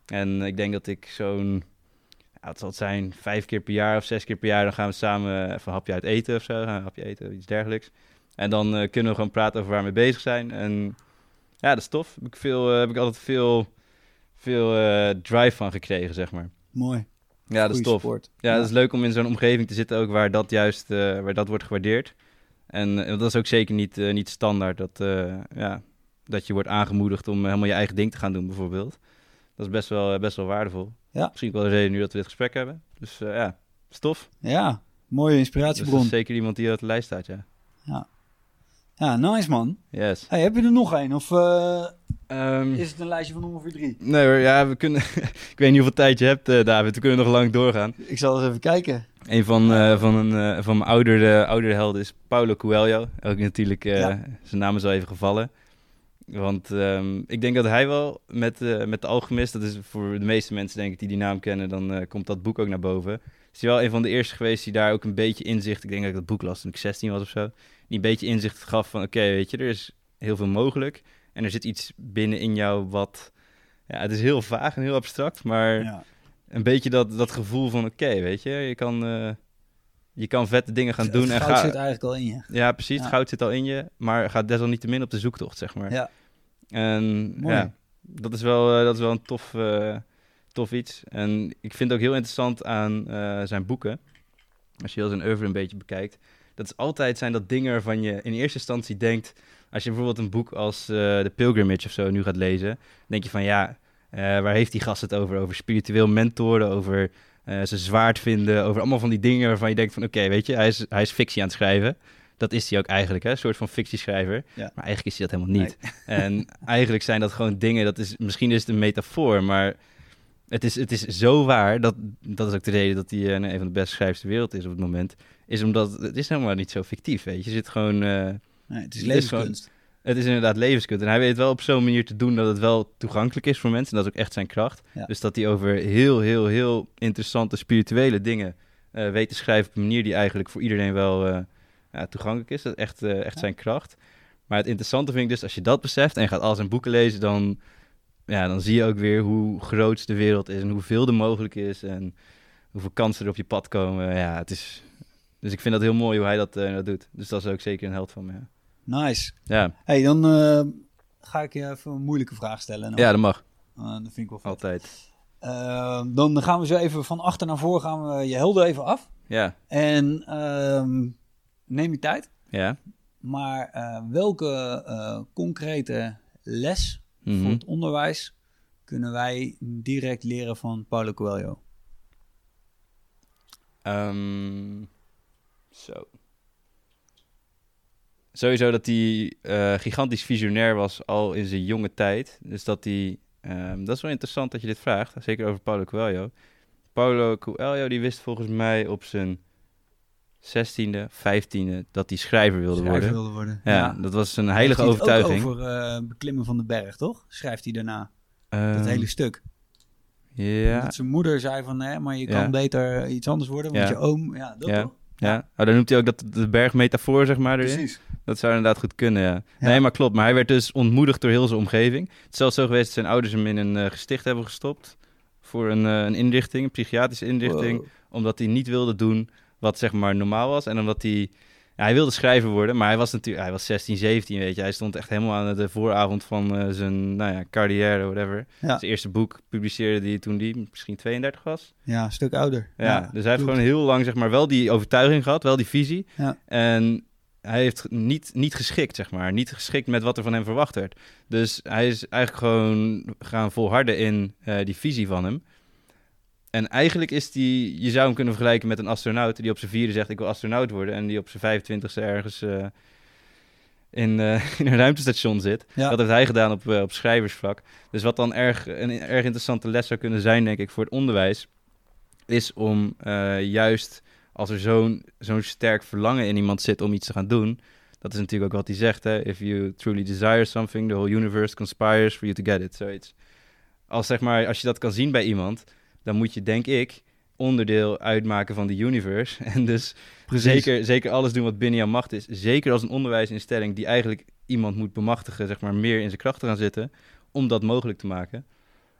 B: En ik denk dat ik zo'n, ja, het zal het zijn, vijf keer per jaar of zes keer per jaar, dan gaan we samen even een hapje uit eten of zo, gaan we een hapje eten, iets dergelijks. En dan eh, kunnen we gewoon praten over waar we mee bezig zijn. En ja, dat is tof. Heb ik, veel, eh, heb ik altijd veel, veel eh, drive van gekregen, zeg maar.
A: Mooi.
B: Ja, dat is
A: Goeie
B: tof.
A: sport.
B: Ja, dat is leuk om in zo'n omgeving te zitten ook waar dat juist eh, waar dat wordt gewaardeerd. En dat is ook zeker niet, eh, niet standaard dat, eh, ja, dat je wordt aangemoedigd om helemaal je eigen ding te gaan doen, bijvoorbeeld. Dat is best wel, eh, best wel waardevol.
A: Ja.
B: Misschien wel de reden nu dat we dit gesprek hebben. Dus eh, ja, stof.
A: Ja, mooie
B: Dus
A: inspiratiebron.
B: is zeker iemand die op de lijst staat, ja.
A: Ja, nice man.
B: Yes.
A: Hey, heb je er nog een? Of eh,
B: Ehm,
A: is het een lijstje van ongeveer drie?
B: Nee hoor, ja, we kunnen... ik weet niet hoeveel tijd je hebt, eh, David. We kunnen nog lang doorgaan.
A: Ik zal eens even kijken.
B: Een van, eh, van, een, eh, van mijn oudere, oudere helden is Paulo Coelho. Ook natuurlijk, eh,
A: Ja.
B: zijn naam is al even gevallen. Want ehm, ik denk dat hij wel met, eh, met de Alchemist, dat is voor de meeste mensen denk ik die die naam kennen, dan eh, komt dat boek ook naar boven. Is hij wel een van de eerste geweest die daar ook een beetje inzicht, ik denk dat ik dat boek las toen ik 16 was of zo, die een beetje inzicht gaf van oké, weet je, er is heel veel mogelijk. En er zit iets binnen in jou wat, ja, het is heel vaag en heel abstract, maar
A: Ja.
B: een beetje dat, dat gevoel van oké, weet je, je kan, eh, je kan vette dingen gaan
A: Het
B: doen. En
A: goud
B: ga,
A: zit eigenlijk al in je.
B: ja, precies,
A: Ja.
B: het goud zit al in je, maar ga desalniettemin op de zoektocht, zeg maar.
A: Ja.
B: En
A: Mooi.
B: ja, dat is wel, eh, dat is wel een tof, eh, tof iets. En ik vind het ook heel interessant aan eh, zijn boeken, als je heel zijn oeuvre een beetje bekijkt, dat is altijd zijn dat dingen waarvan je in eerste instantie denkt, als je bijvoorbeeld een boek als uh, The Pilgrimage of zo nu gaat lezen, denk je van ja, waar heeft die gast het over? Over spiritueel mentoren, over uh, ze zwaard vinden, over allemaal van die dingen waarvan je denkt van oké, okay, weet je, hij is, hij is fictie aan het schrijven. Dat is hij ook eigenlijk, hè? een soort van fictieschrijver. Ja. Maar eigenlijk is hij dat helemaal niet. Nee. En eigenlijk zijn dat gewoon dingen, dat is, misschien is het een metafoor, maar het is, het is zo waar, dat, dat is ook de reden dat hij een van de beste schrijvers ter wereld is op het moment, is omdat het is helemaal niet zo fictief, weet je. Je zit gewoon... Uh,
A: nee, het is levenskunst.
B: Het is inderdaad levenskunst. En hij weet wel op zo'n manier te doen dat het wel toegankelijk is voor mensen. En dat is ook echt zijn kracht. Ja. Dus dat hij over heel, heel, heel interessante spirituele dingen uh, weet te schrijven op een manier die eigenlijk voor iedereen wel uh, ja, toegankelijk is. Dat is echt, uh, echt ja. zijn kracht. Maar het interessante vind ik dus, als je dat beseft en je gaat al zijn boeken lezen, dan, ja, dan zie je ook weer hoe groot de wereld is en hoeveel er mogelijk is en hoeveel kansen er op je pad komen. Ja, het is, dus ik vind dat heel mooi hoe hij dat, dat doet. Dus dat is ook zeker een held van me.
A: Nice.
B: Ja.
A: Hey, dan uh, ga ik je even een moeilijke vraag stellen.
B: Ja, dat mag.
A: Uh, dat vind ik wel vet.
B: Altijd.
A: Uh, dan gaan we zo even van achter naar voor gaan we je helder even af.
B: Ja.
A: En neem je tijd.
B: Ja.
A: Maar welke concrete les mm -hmm. voor het onderwijs kunnen wij direct leren van Paulo Coelho?
B: Um, zo sowieso dat hij uh, gigantisch visionair was al in zijn jonge tijd. Dus dat hij... Um, dat is wel interessant dat je dit vraagt, zeker over Paulo Coelho. Paulo Coelho die wist volgens mij op zijn 16e, 15e dat hij schrijver wilde
A: schrijver
B: worden.
A: Wilde worden.
B: Ja, ja, dat was een heilige
A: Heeft
B: overtuiging.
A: Ook over uh, beklimmen van de berg, toch? Schrijft hij daarna. Dat hele stuk.
B: Ja.
A: Dat zijn moeder zei van, nee, maar je kan
B: Ja.
A: beter iets anders worden, want
B: Ja.
A: je oom, ja, dat toch?
B: Ja, oh, dan noemt hij ook dat de bergmetafoor, zeg maar, erin. Dat zou inderdaad goed kunnen, ja.
A: Ja.
B: Nee, maar klopt. Maar hij werd dus ontmoedigd door heel zijn omgeving. Het is zelfs zo geweest dat zijn ouders hem in een eh, gesticht hebben gestopt. Voor een, eh, een inrichting, een psychiatrische inrichting.
A: Wow.
B: Omdat hij niet wilde doen wat zeg maar normaal was. En omdat hij... Ja, hij wilde schrijver worden, maar hij was natuurlijk... Hij was 16, 17, weet je. Hij stond echt helemaal aan de vooravond van eh, zijn nou ja, carrière, whatever.
A: Ja.
B: Zijn eerste boek publiceerde hij toen hij misschien 32 was.
A: Ja, een stuk ouder.
B: Ja, dus hij heeft gewoon heel lang zeg maar wel die overtuiging gehad, wel die visie.
A: Ja.
B: En hij heeft niet, niet geschikt, zeg maar. Niet geschikt met wat er van hem verwacht werd. Dus hij is eigenlijk gewoon gaan volharden in eh, die visie van hem. En eigenlijk is die, je zou hem kunnen vergelijken met een astronaut die op zijn vierde zegt ik wil astronaut worden. En die op zijn 25ste ergens eh, in, eh, in een ruimtestation zit.
A: Ja.
B: Dat heeft hij gedaan op, eh, op schrijversvlak. Dus wat dan erg, een erg interessante les zou kunnen zijn, denk ik, voor het onderwijs, is om juist als er zo'n zo'n sterk verlangen in iemand zit om iets te gaan doen. Dat is natuurlijk ook wat hij zegt, hè. If you truly desire something, the whole universe conspires for you to get it. Zoiets. Als, zeg maar, als je dat kan zien bij iemand, dan moet je, denk ik, onderdeel uitmaken van de universe. En dus zeker, zeker alles doen wat binnen jouw macht is. Zeker als een onderwijsinstelling die eigenlijk iemand moet bemachtigen, zeg maar, meer in zijn kracht te gaan zitten, om dat mogelijk te maken.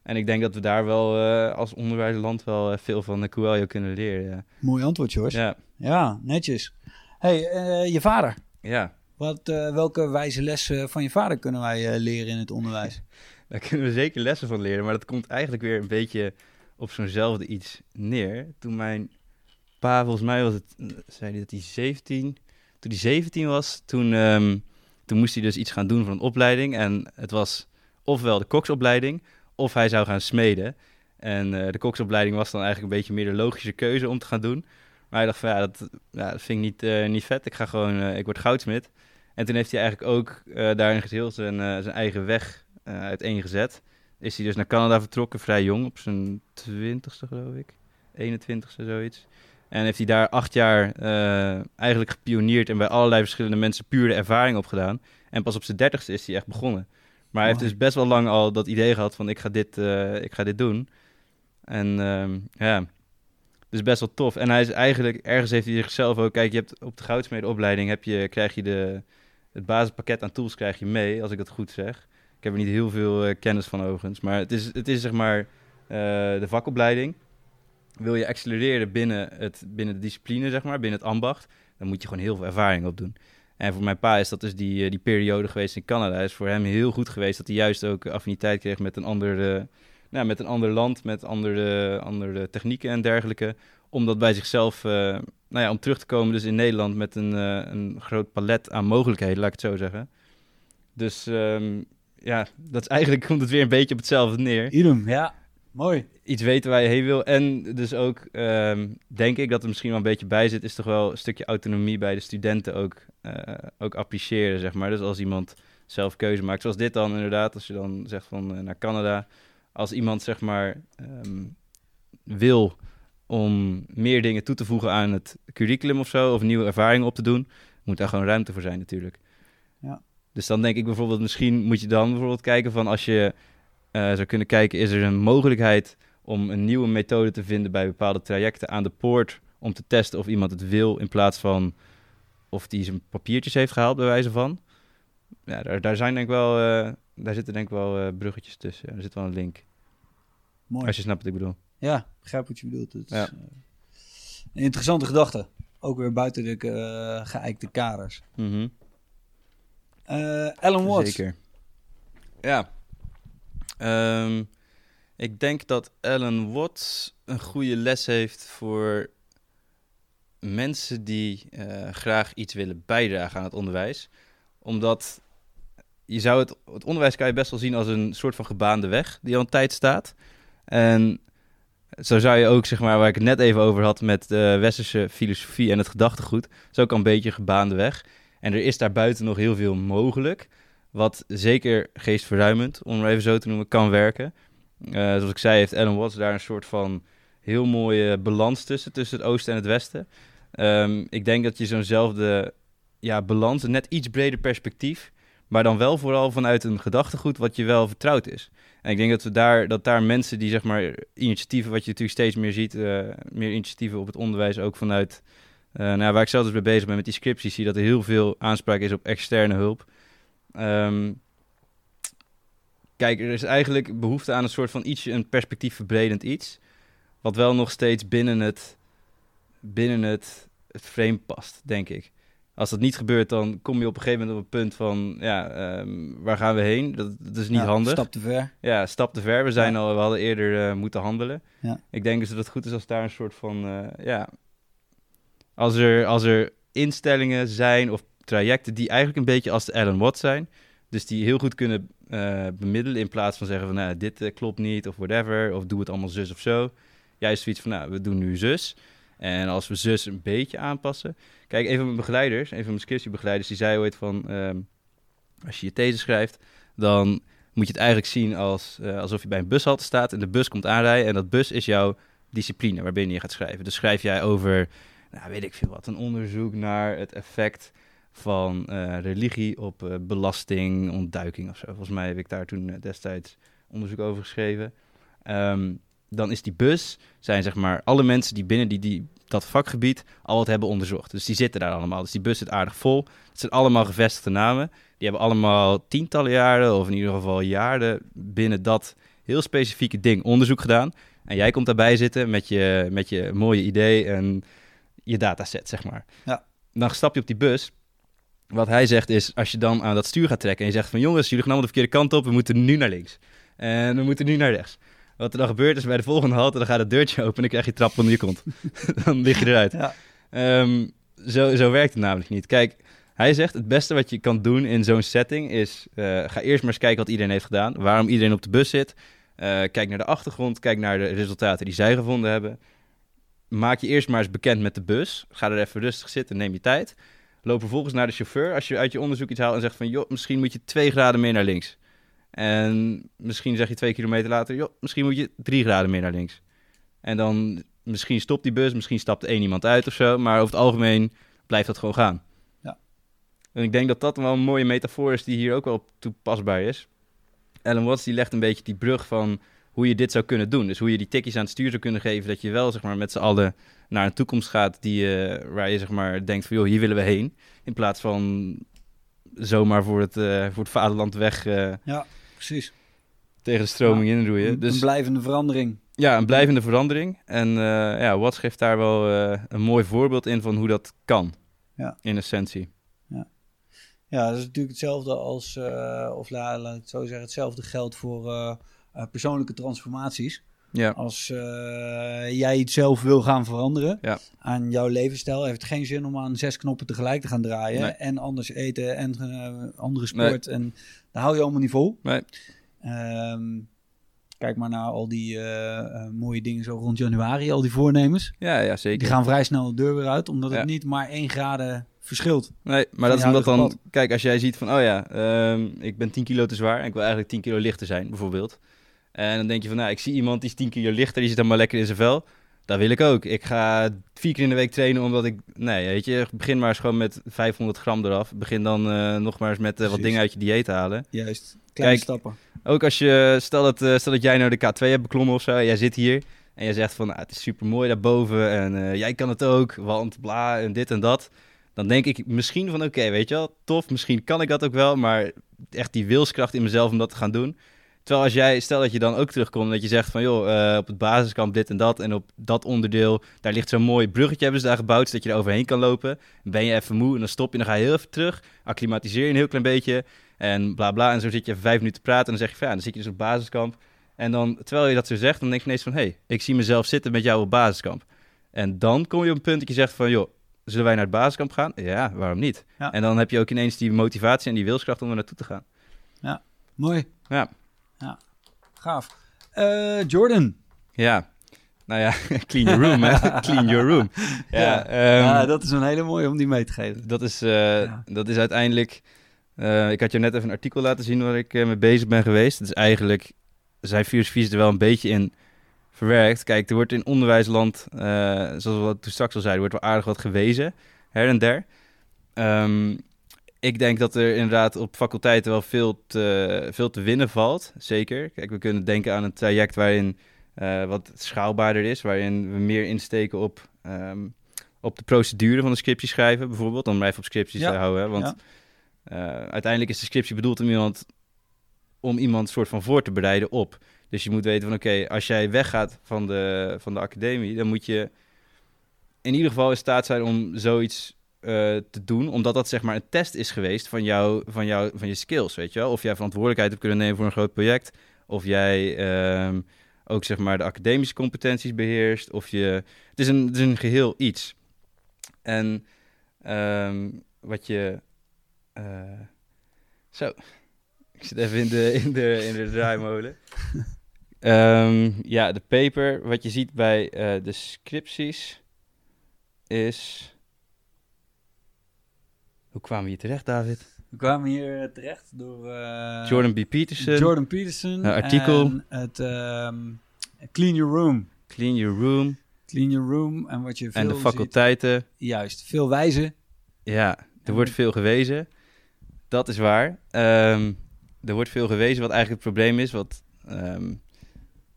B: En ik denk dat we daar wel eh, als onderwijsland wel eh, veel van de Coelho kunnen leren. Ja,
A: Mooi antwoord, George. Ja,
B: ja.
A: netjes. hey, eh, je vader.
B: ja.
A: Wat, welke wijze lessen van je vader kunnen wij leren in het onderwijs?
B: daar kunnen we zeker lessen van leren. Maar dat komt eigenlijk weer een beetje op zo'nzelfde iets neer. Toen mijn pa, volgens mij was het, zei hij dat hij 17, toen hij 17 was, toen, ehm, toen moest hij dus iets gaan doen voor een opleiding. En het was ofwel de koksopleiding, of hij zou gaan smeden. En eh, de koksopleiding was dan eigenlijk een beetje meer de logische keuze om te gaan doen. Maar hij dacht van ja, dat, ja, dat vind ik niet, eh, niet vet. Ik ga gewoon, eh, ik word goudsmid. En toen heeft hij eigenlijk ook daarin geheel zijn, zijn eigen weg uiteengezet. Is hij dus naar Canada vertrokken, vrij jong, op zijn twintigste geloof ik. 21ste, zoiets. En heeft hij daar acht jaar eh, eigenlijk gepioneerd en bij allerlei verschillende mensen puur de ervaring opgedaan. En pas op zijn dertigste is hij echt begonnen. Maar hij heeft dus best wel lang al dat idee gehad van ik ga dit, eh, ik ga dit doen. En ehm, ja, dus best wel tof. En hij is eigenlijk, ergens heeft hij zichzelf ook, kijk, je hebt op de goudsmedenopleiding heb je, krijg je de, het basispakket aan tools krijg je mee, als ik dat goed zeg. Ik heb er niet heel veel eh, kennis van overigens, maar het is, het is zeg maar eh, de vakopleiding. Wil je accelereren binnen, het, binnen de discipline, zeg maar, binnen het ambacht, dan moet je gewoon heel veel ervaring opdoen. En voor mijn pa is dat dus die, eh, die periode geweest in Canada. Is voor hem heel goed geweest dat hij juist ook affiniteit kreeg met een ander, nou, met een ander land, met andere, andere technieken en dergelijke. Om dat bij zichzelf nou ja, om terug te komen dus in Nederland met een, een groot palet aan mogelijkheden, laat ik het zo zeggen. Dus ehm, ja, dat is eigenlijk komt het weer een beetje op hetzelfde neer.
A: Idem, ja. Mooi.
B: Iets weten waar je heen wil. En dus ook, ehm, denk ik dat er misschien wel een beetje bij zit, is toch wel een stukje autonomie bij de studenten ook, eh, ook appreciëren, zeg maar. Dus als iemand zelf keuze maakt, zoals dit dan inderdaad, als je dan zegt van eh, naar Canada. Als iemand zeg maar ehm, wil om meer dingen toe te voegen aan het curriculum of zo, of nieuwe ervaringen op te doen, moet daar gewoon ruimte voor zijn natuurlijk.
A: Ja.
B: Dus dan denk ik bijvoorbeeld, misschien moet je dan bijvoorbeeld kijken van als je eh, zou kunnen kijken, is er een mogelijkheid om een nieuwe methode te vinden bij bepaalde trajecten aan de poort om te testen of iemand het wil in plaats van of die zijn papiertjes heeft gehaald bij wijze van. Ja, daar, daar zijn denk ik wel, eh, daar zitten denk ik wel eh, bruggetjes tussen. Ja, er zit wel een link,
A: Mooi.
B: als je snapt wat ik bedoel.
A: Ja, begrijp wat je bedoelt. Het
B: Ja.
A: een interessante gedachte. Ook weer buiten de geëikte kaders.
B: Mhm.
A: Alan Watts.
B: Zeker. Ja. Ehm, ik denk dat Alan Watts een goede les heeft voor mensen die eh, graag iets willen bijdragen aan het onderwijs. Omdat je zou het, het onderwijs kan je best wel zien als een soort van gebaande weg die al een tijd staat. En zo zou je ook, zeg maar, waar ik het net even over had met de westerse filosofie en het gedachtegoed, is ook een beetje gebaande weg. En er is daar buiten nog heel veel mogelijk. Wat zeker geestverruimend, om het even zo te noemen, kan werken. Eh, zoals ik zei, heeft Alan Watts daar een soort van heel mooie balans tussen, tussen het oosten en het westen. Ehm, ik denk dat je zo'nzelfde ja, balans, een net iets breder perspectief, maar dan wel vooral vanuit een gedachtegoed wat je wel vertrouwd is. En ik denk dat we daar, dat daar mensen die zeg maar initiatieven, wat je natuurlijk steeds meer ziet, eh, meer initiatieven op het onderwijs ook vanuit, eh, nou, ja, waar ik zelf dus mee bezig ben met die scripties, zie dat er heel veel aanspraak is op externe hulp. Ehm, kijk, er is eigenlijk behoefte aan een soort van ietsje, een perspectief verbredend iets, wat wel nog steeds binnen het, binnen het, het frame past, denk ik. Als dat niet gebeurt, dan kom je op een gegeven moment op een punt van, ja, ehm, waar gaan we heen? Dat, dat is niet
A: Ja,
B: handig.
A: Stap te ver.
B: Ja, stap te ver. We, zijn
A: Ja.
B: al, we hadden eerder eh, moeten handelen.
A: Ja.
B: Ik denk dus dat het goed is als daar een soort van, eh, ja, als er, als er instellingen zijn of trajecten die eigenlijk een beetje als de Alan Watts zijn, dus die heel goed kunnen eh, bemiddelen in plaats van zeggen van, nou, dit eh, klopt niet of whatever, of doe het allemaal zus of zo. Juist zoiets van, nou, we doen nu zus. En als we zus een beetje aanpassen. Kijk, een van mijn begeleiders, een van mijn scriptiebegeleiders, die zei ooit van, ehm, als je je these schrijft, dan moet je het eigenlijk zien als, eh, alsof je bij een bushalte staat en de bus komt aanrijden. En dat bus is jouw discipline waarbinnen je gaat schrijven. Dus schrijf jij over, nou weet ik veel wat, een onderzoek naar het effect van eh, religie op eh, belasting, ontduiking of zo. Volgens mij heb ik daar toen eh, destijds onderzoek over geschreven. Ehm, dan is die bus, zijn zeg maar alle mensen die binnen die, die, dat vakgebied al wat hebben onderzocht. Dus die zitten daar allemaal. Dus die bus zit aardig vol. Het zijn allemaal gevestigde namen. Die hebben allemaal tientallen jaren, of in ieder geval jaren, binnen dat heel specifieke ding onderzoek gedaan. En jij komt daarbij zitten met je, met je mooie idee en je dataset, zeg maar.
A: Ja.
B: Dan stap je op die bus. Wat hij zegt is, als je dan aan dat stuur gaat trekken en je zegt van jongens, jullie gaan allemaal de verkeerde kant op, we moeten nu naar links. En we moeten nu naar rechts. Wat er dan gebeurt is bij de volgende halte, dan gaat het deurtje open en dan krijg je trap onder je kont. dan lig je eruit.
A: Ja.
B: Ehm, zo, zo werkt het namelijk niet. Kijk, hij zegt het beste wat je kan doen in zo'n setting is... eh, ga eerst maar eens kijken wat iedereen heeft gedaan. Waarom iedereen op de bus zit. Eh, kijk naar de achtergrond. Kijk naar de resultaten die zij gevonden hebben. Maak je eerst maar eens bekend met de bus. Ga er even rustig zitten, neem je tijd. Loop vervolgens naar de chauffeur. Als je uit je onderzoek iets haalt en zegt van... joh, misschien moet je twee graden meer naar links. En misschien zeg je twee kilometer later... joh, misschien moet je drie graden meer naar links. En dan misschien stopt die bus, misschien stapt één iemand uit of zo. Maar over het algemeen blijft dat gewoon gaan.
A: Ja.
B: En ik denk dat dat wel een mooie metafoor is die hier ook wel toepasbaar is. Alan Watts die legt een beetje die brug van hoe je dit zou kunnen doen. Dus hoe je die tikjes aan het stuur zou kunnen geven, dat je wel zeg maar, met z'n allen naar een toekomst gaat die, eh, waar je zeg maar, denkt van joh, hier willen we heen. In plaats van zomaar voor het, eh, voor het vaderland weg eh,
A: Precies.
B: tegen de stroming
A: Ja,
B: inroeien. Dus
A: een blijvende verandering.
B: ja, een blijvende verandering. En ja, Watts geeft daar wel een mooi voorbeeld in van hoe dat kan.
A: Ja.
B: In essentie.
A: Ja, dat is natuurlijk hetzelfde als, of la- laat ik het zo zeggen, hetzelfde geldt voor persoonlijke transformaties.
B: Ja.
A: Als eh, jij iets zelf wil gaan veranderen
B: Ja.
A: aan jouw levensstijl, heeft het geen zin om aan zes knoppen tegelijk te gaan draaien.
B: Nee.
A: En anders eten en eh, andere sport. En daar hou je allemaal niet vol.
B: Nee.
A: Ehm, kijk maar naar al die eh, eh, mooie dingen zo rond januari, al die voornemens.
B: Ja, ja, zeker.
A: Die gaan vrij snel de deur weer uit, omdat
B: Ja.
A: het niet maar één graden verschilt.
B: Nee, maar dat is omdat dan... Kijk, als jij ziet van, oh ja, ehm, ik ben 10 kilo te zwaar en ik wil eigenlijk 10 kilo lichter zijn, bijvoorbeeld. En dan denk je van, nou, ik zie iemand die is 10 kilo lichter, die zit dan maar lekker in zijn vel. Dat wil ik ook. Ik ga vier keer in de week trainen omdat ik... Nee, weet je, begin maar eens gewoon met 500 gram eraf. Begin dan eh, nog maar eens met eh, wat dingen uit je dieet halen.
A: Juist. Kleine
B: Kijk,
A: stappen.
B: Ook als je, stel dat, eh, stel dat jij nou de K2 hebt beklommen of zo, jij zit hier en jij zegt van, nou, het is super mooi daarboven en jij kan het ook, want bla en dit en dat. Dan denk ik misschien van, oké, weet je wel, tof, misschien kan ik dat ook wel, maar echt die wilskracht in mezelf om dat te gaan doen. Terwijl als jij, stel dat je dan ook terugkomt en dat je zegt van, joh, eh, op het basiskamp dit en dat en op dat onderdeel, daar ligt zo'n mooi bruggetje hebben ze daar gebouwd, zodat je er overheen kan lopen. Ben je even moe en dan stop je, dan ga je heel even terug, acclimatiseer je een heel klein beetje en bla bla. En zo zit je even vijf minuten te praten en dan zeg je van, ja, dan zit je dus op basiskamp. En dan, terwijl je dat zo zegt, dan denk je ineens van... hé, hey, ik zie mezelf zitten met jou op basiskamp. En dan kom je op een punt dat je zegt van... joh, zullen wij naar het basiskamp gaan? Ja, waarom niet?
A: Ja.
B: En dan heb je ook ineens die motivatie en die wilskracht om er naartoe te gaan.
A: Mooi.
B: Ja.
A: Gaaf. Eh, Jordan.
B: Ja, nou ja, clean your room, hè. Clean your room. Ja,
A: Ja.
B: ehm,
A: ja, dat is een hele mooie om die mee te geven.
B: dat, is, eh,
A: Ja.
B: dat is uiteindelijk... eh, ik had je net even een artikel laten zien waar ik mee bezig ben geweest. Het is eigenlijk... Zijn filosofie er wel een beetje in verwerkt. Kijk, er wordt in onderwijsland, zoals we wat toen straks al zeiden, wordt wel aardig wat gewezen, her en der. Ehm, ik denk dat er inderdaad op faculteiten wel veel te, veel te winnen valt, zeker. Kijk, we kunnen denken aan een traject waarin eh, wat schaalbaarder is, waarin we meer insteken op, ehm, op de procedure van de scriptie schrijven, bijvoorbeeld, om even op scripties
A: Ja.
B: te houden. hè, Want
A: Ja.
B: eh, uiteindelijk is de scriptie bedoeld om iemand, om iemand soort van voor te bereiden op. Dus je moet weten van oké, als jij weggaat van de, van de academie, dan moet je in ieder geval in staat zijn om zoiets eh, te doen, omdat dat zeg maar een test is geweest van, jou, van, jou, van je skills, weet je wel. Of jij verantwoordelijkheid hebt kunnen nemen voor een groot project, of jij ehm, ook zeg maar de academische competenties beheerst, of je... Het is een, het is een geheel iets. En ehm, wat je... eh, zo, ik zit even in de, in de, in de draaimolen. Ehm, ja, de paper, wat je ziet bij eh, de scripties, is... Hoe kwamen we hier terecht, David?
A: We kwamen hier eh, terecht door eh,
B: Jordan B. Peterson,
A: Jordan Peterson.
B: Een artikel.
A: Het ehm, Clean Your Room.
B: Clean Your Room
A: Clean Your Room. En wat je veel
B: en de
A: ziet-
B: faculteiten.
A: Juist. Veel wijzen.
B: Ja, er
A: En-
B: wordt veel gewezen. Dat is waar. Ehm, er wordt veel gewezen, wat eigenlijk het probleem is. Wat, ehm,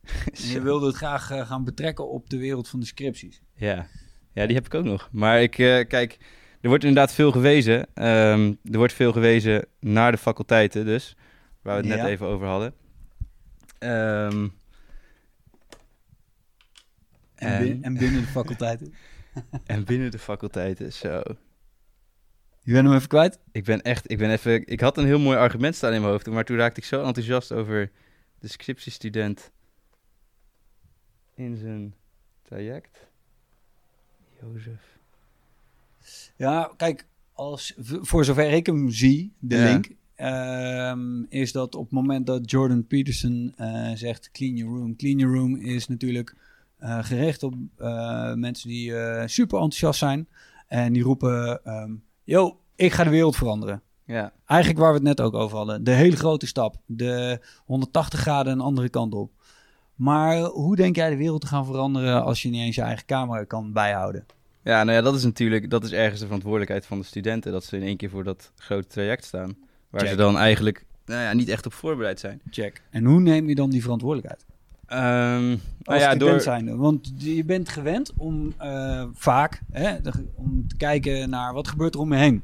A: je wilde het graag eh, gaan betrekken op de wereld van de scripties.
B: Ja. ja, die heb ik ook nog. Maar ik, kijk, er wordt inderdaad veel gewezen. Ehm, er wordt veel gewezen naar de faculteiten dus, waar we het
A: Ja.
B: net even over hadden. Ehm,
A: En,
B: en,
A: bin- en binnen de faculteiten.
B: en binnen de faculteiten, zo.
A: Je bent hem even kwijt?
B: Ik ben echt, ik ben even, ik had een heel mooi argument staan in mijn hoofd, maar toen raakte ik zo enthousiast over de scriptiestudent in zijn traject. Jozef.
A: Ja, kijk, als, voor zover ik hem zie, de
B: Ja.
A: link, ehm, is dat op het moment dat Jordan Peterson eh, zegt clean your room. Clean your room is natuurlijk eh, gericht op eh, mensen die super enthousiast zijn. En die roepen, ehm, yo, ik ga de wereld veranderen.
B: Ja,
A: Eigenlijk waar we het net ook over hadden. De hele grote stap. De 180 graden een andere kant op. Maar hoe denk jij de wereld te gaan veranderen als je niet eens je eigen camera kan bijhouden?
B: Ja, nou ja, dat is natuurlijk, dat is ergens de verantwoordelijkheid van de studenten, dat ze in één keer voor dat grote traject staan, waar
A: Check.
B: ze dan eigenlijk, nou ja, niet echt op voorbereid zijn.
A: Check. En hoe neem je dan die verantwoordelijkheid?
B: Ehm nou
A: Als
B: ja,
A: student
B: door,
A: zijnde. Want je bent gewend om eh, vaak hè, de- om te kijken naar wat gebeurt er om je heen.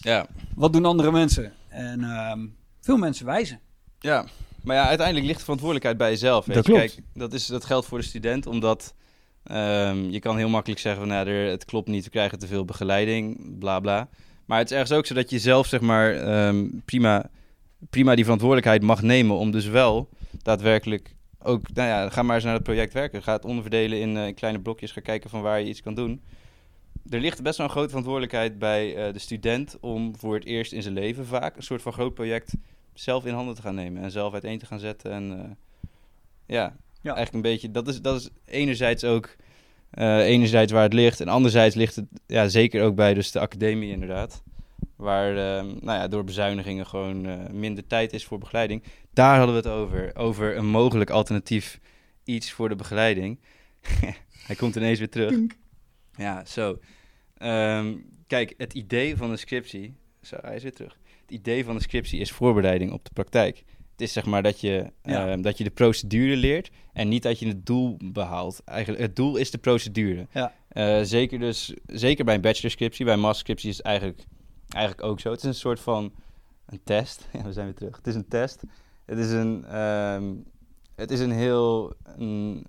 B: ja,
A: Wat doen andere mensen? En ehm, veel mensen wijzen.
B: Ja, maar ja, uiteindelijk ligt de verantwoordelijkheid bij jezelf. Weet
A: Dat
B: je.
A: klopt.
B: Kijk, dat, is, dat geldt voor de student, omdat ehm, je kan heel makkelijk zeggen van, nou, het klopt niet, we krijgen te veel begeleiding, bla bla. Maar het is ergens ook zo dat je zelf, zeg maar, ehm, prima, prima die verantwoordelijkheid mag nemen om dus wel daadwerkelijk ook, nou ja, ga maar eens naar het project werken. Ga het onderverdelen in, in kleine blokjes. Ga kijken van waar je iets kan doen er ligt best wel een grote verantwoordelijkheid bij de student om voor het eerst in zijn leven vaak een soort van groot project zelf in handen te gaan nemen en zelf uiteen te gaan zetten. En ja, ja, eigenlijk een beetje, dat is, dat is enerzijds ook uh, enerzijds waar het ligt en anderzijds ligt het ja, zeker ook bij dus de academie inderdaad. Waar uh, nou ja, door bezuinigingen gewoon uh, minder tijd is voor begeleiding. Daar hadden we het over. Over een mogelijk alternatief iets voor de begeleiding. Hij komt ineens weer terug. Ja, zo. Um, kijk, het idee van een scriptie... Zo, hij is weer terug. Het idee van een scriptie is voorbereiding op de praktijk. Het is zeg maar dat je, ehm, dat je de procedure leert en niet dat je het doel behaalt. Eigenlijk, het doel is de procedure. Ja. Uh, zeker, dus, zeker bij een bachelorscriptie, bij een masterscriptie is het eigenlijk, eigenlijk ook zo. Het is een soort van een test. Ja, we zijn weer terug. Het is een test. Het is een, um, het is een heel... Een,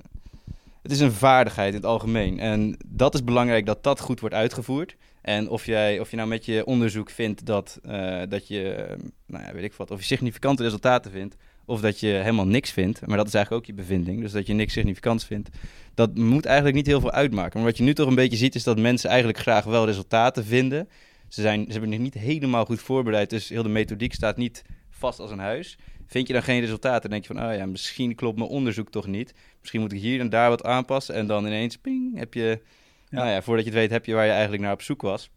B: het is een vaardigheid in het algemeen. En dat is belangrijk dat dat goed wordt uitgevoerd. En of, jij, of je nou met je onderzoek vindt dat, uh, dat je, nou ja, weet ik wat, of je significante resultaten vindt, of dat je helemaal niks vindt, maar dat is eigenlijk ook je bevinding, dus dat je niks significants vindt, dat moet eigenlijk niet heel veel uitmaken. Maar wat je nu toch een beetje ziet, is dat mensen eigenlijk graag wel resultaten vinden. Ze, zijn, ze hebben zich niet helemaal goed voorbereid, dus heel de methodiek staat niet vast als een huis. Vind je dan geen resultaten, dan denk je van, oh ja, misschien klopt mijn onderzoek toch niet. Misschien moet ik hier en daar wat aanpassen en dan ineens, ping, heb je nou ja, voordat je het weet heb je waar je eigenlijk naar op zoek was.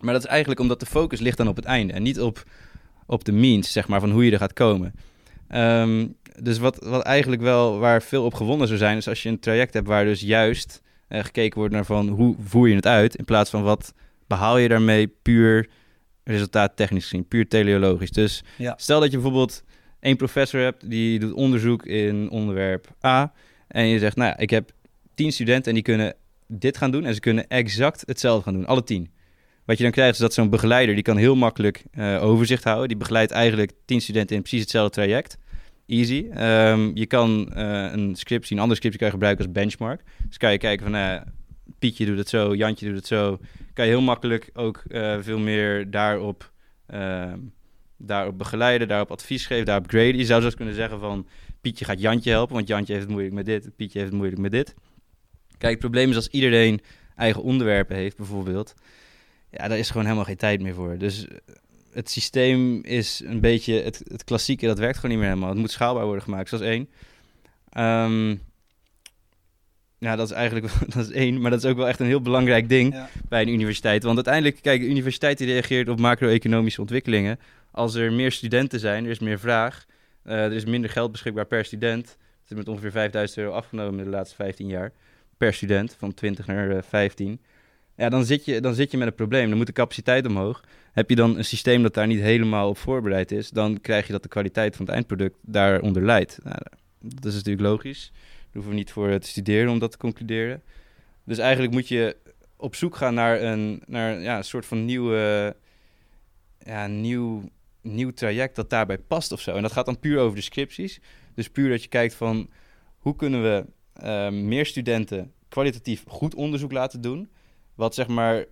B: Maar dat is eigenlijk omdat de focus ligt dan op het einde en niet op, op de means, zeg maar, van hoe je er gaat komen. Ehm, dus wat, wat eigenlijk wel waar veel op gewonnen zou zijn, is als je een traject hebt waar dus juist uh, gekeken wordt naar van hoe voer je het uit, in plaats van wat behaal je daarmee puur resultaat technisch gezien, puur teleologisch. Dus stel dat je bijvoorbeeld één professor hebt die doet onderzoek in onderwerp A en je zegt, nou ja, ik heb tien studenten en die kunnen dit gaan doen en ze kunnen exact hetzelfde gaan doen, alle tien. Wat je dan krijgt is dat zo'n begeleider, die kan heel makkelijk uh, overzicht houden. Die begeleidt eigenlijk tien studenten in precies hetzelfde traject. Easy. Um, je kan uh, een scriptie, een andere scriptie kan je gebruiken als benchmark. Dus kan je kijken van, uh, Pietje doet het zo, Jantje doet het zo. Kan je heel makkelijk ook veel meer daarop, ehm, daarop begeleiden, daarop advies geven, daarop graden. Je zou zelfs kunnen zeggen van, Pietje gaat Jantje helpen, want Jantje heeft het moeilijk met dit, Pietje heeft het moeilijk met dit. Kijk, het probleem is als iedereen eigen onderwerpen heeft, bijvoorbeeld. Ja, daar is gewoon helemaal geen tijd meer voor. Dus eh, het systeem is een beetje het, het klassieke, dat werkt gewoon niet meer helemaal. Het moet schaalbaar worden gemaakt, zoals één. Um, ja, dat is eigenlijk dat is één, maar dat is ook wel echt een heel belangrijk ding bij een universiteit. Want uiteindelijk, kijk, de universiteit die reageert op macro-economische ontwikkelingen. Als er meer studenten zijn, er is meer vraag, uh, er is minder geld beschikbaar per student. Het is met ongeveer 5000 euro afgenomen in de laatste 15 jaar per student, van 20 naar 15. Eh, ja, dan zit, je, dan zit je met een probleem. Dan moet de capaciteit omhoog. Heb je dan een systeem dat daar niet helemaal op voorbereid is, dan krijg je dat de kwaliteit van het eindproduct daaronder leidt. Nou, dat is natuurlijk logisch. Daar hoeven we niet voor te studeren om dat te concluderen. Dus eigenlijk moet je op zoek gaan naar een, naar, ja, een soort van nieuwe, ja, nieuw, nieuw traject dat daarbij past of zo. En dat gaat dan puur over de scripties. Dus puur dat je kijkt van hoe kunnen we Ehm, meer studenten kwalitatief goed onderzoek laten doen. Wat zeg maar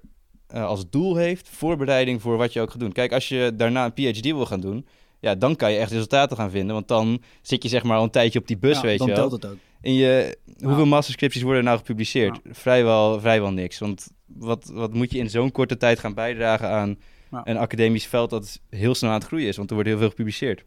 B: uh, als doel heeft voorbereiding voor wat je ook gaat doen. Kijk, als je daarna een PhD wil gaan doen, ja, dan kan je echt resultaten gaan vinden. Want dan zit je zeg maar al een tijdje op die bus, weet je wel.
A: Dan telt het ook.
B: En je, hoeveel masterscripties worden er nou gepubliceerd? Vrijwel, vrijwel niks. Want wat, wat moet je in zo'n korte tijd gaan bijdragen aan een academisch veld dat heel snel aan het groeien is? Want er wordt heel veel gepubliceerd.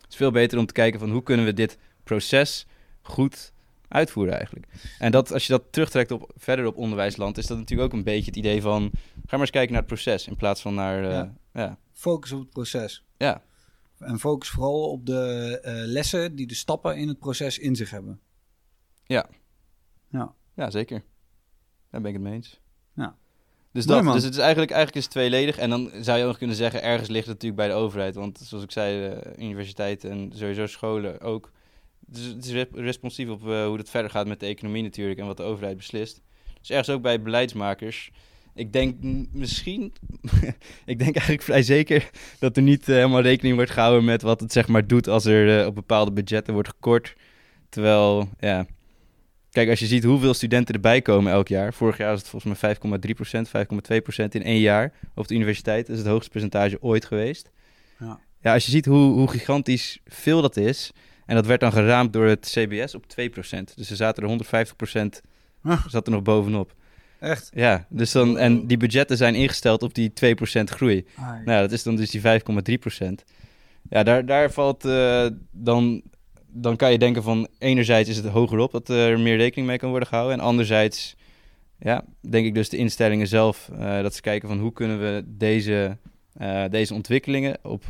B: Het is veel beter om te kijken van hoe kunnen we dit proces goed uitvoeren eigenlijk. En dat, als je dat terugtrekt op, verder op onderwijsland, is dat natuurlijk ook een beetje het idee van... ga maar eens kijken naar het proces in plaats van naar... Uh, ja. ja.
A: Focus op het proces.
B: Ja.
A: En focus vooral op de uh, lessen die de stappen in het proces in zich hebben.
B: Ja.
A: Ja.
B: Ja, zeker. Daar ben ik het mee eens.
A: Ja.
B: Dus, dat, dus het is eigenlijk, eigenlijk is het tweeledig. En dan zou je ook nog kunnen zeggen, ergens ligt het natuurlijk bij de overheid. Want zoals ik zei, uh, universiteiten en sowieso scholen ook dus het is responsief op uh, hoe het verder gaat met de economie natuurlijk en wat de overheid beslist. Dus ergens ook bij beleidsmakers. Ik denk misschien, ik denk eigenlijk vrij zeker dat er niet uh, helemaal rekening wordt gehouden met wat het zeg maar doet als er uh, op bepaalde budgetten wordt gekort. Terwijl, ja, kijk, als je ziet hoeveel studenten erbij komen elk jaar. Vorig jaar was het volgens mij 5,3%, 5,2% in één jaar op de universiteit. Dat is het hoogste percentage ooit geweest. Ja, ja als je ziet hoe, hoe gigantisch veel dat is En dat werd dan geraamd door het CBS op 2%. Dus ze zaten er 150%
A: Huh.
B: zat er nog bovenop.
A: Echt?
B: Ja, dus dan, en die budgetten zijn ingesteld op die 2% groei. Nou, dat is dan dus die 5,3%. Ja, daar, daar valt eh, dan, dan kan je denken van enerzijds is het hoger op dat er meer rekening mee kan worden gehouden. En anderzijds, ja, denk ik dus de instellingen zelf, eh, dat ze kijken van hoe kunnen we deze, eh, deze ontwikkelingen op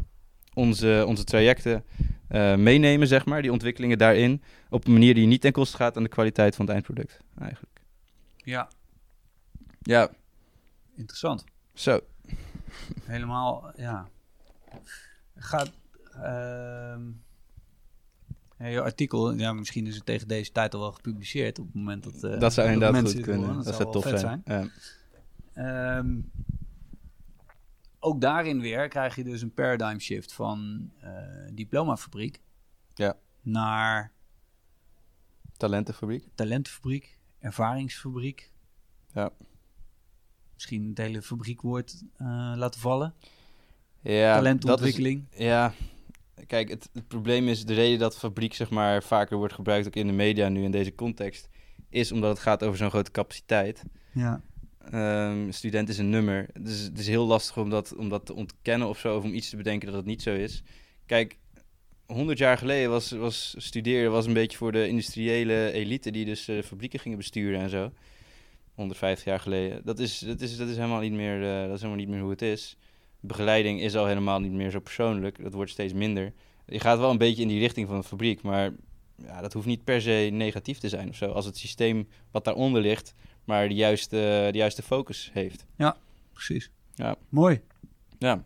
B: onze, onze trajecten eh, meenemen, zeg maar, die ontwikkelingen daarin, op een manier die niet ten koste gaat aan de kwaliteit van het eindproduct, eigenlijk.
A: Ja,
B: Ja,
A: interessant.
B: zo.
A: Helemaal, ja. Gaat. ehm ja, je artikel, ja, misschien is het tegen deze tijd al wel gepubliceerd op het moment dat. eh,
B: dat zou
A: de
B: inderdaad
A: mensen
B: goed kunnen.
A: horen.
B: Dat,
A: zou
B: tof
A: vet
B: zijn. Ja.
A: Ehm, ook daarin weer krijg je dus een paradigm shift van eh, diplomafabriek
B: Ja.
A: naar
B: Talentenfabriek.
A: talentenfabriek, ervaringsfabriek.
B: Ja.
A: Misschien het hele fabriekwoord eh laten vallen.
B: Ja,
A: Talentontwikkeling.
B: Dat is, ja, kijk, het, het probleem is de reden dat fabriek zeg maar vaker wordt gebruikt ook in de media nu in deze context, is omdat het gaat over zo'n grote capaciteit.
A: Ja.
B: Ehm student is een nummer. Dus het is heel lastig om dat, om dat te ontkennen of zo, of om iets te bedenken dat het niet zo is. Kijk, 100 jaar geleden was, was studeren was een beetje voor de industriële elite die dus eh, fabrieken gingen besturen en zo. 150 jaar geleden. Dat is, dat is, dat is, helemaal, niet meer, eh, dat is helemaal niet meer hoe het is. Begeleiding is al helemaal niet meer zo persoonlijk. Dat wordt steeds minder. Je gaat wel een beetje in die richting van een fabriek, maar ja, dat hoeft niet per se negatief te zijn of zo. Als het systeem wat daaronder ligt, maar de juiste, de juiste focus heeft.
A: Precies.
B: Ja.
A: Mooi.
B: Ja,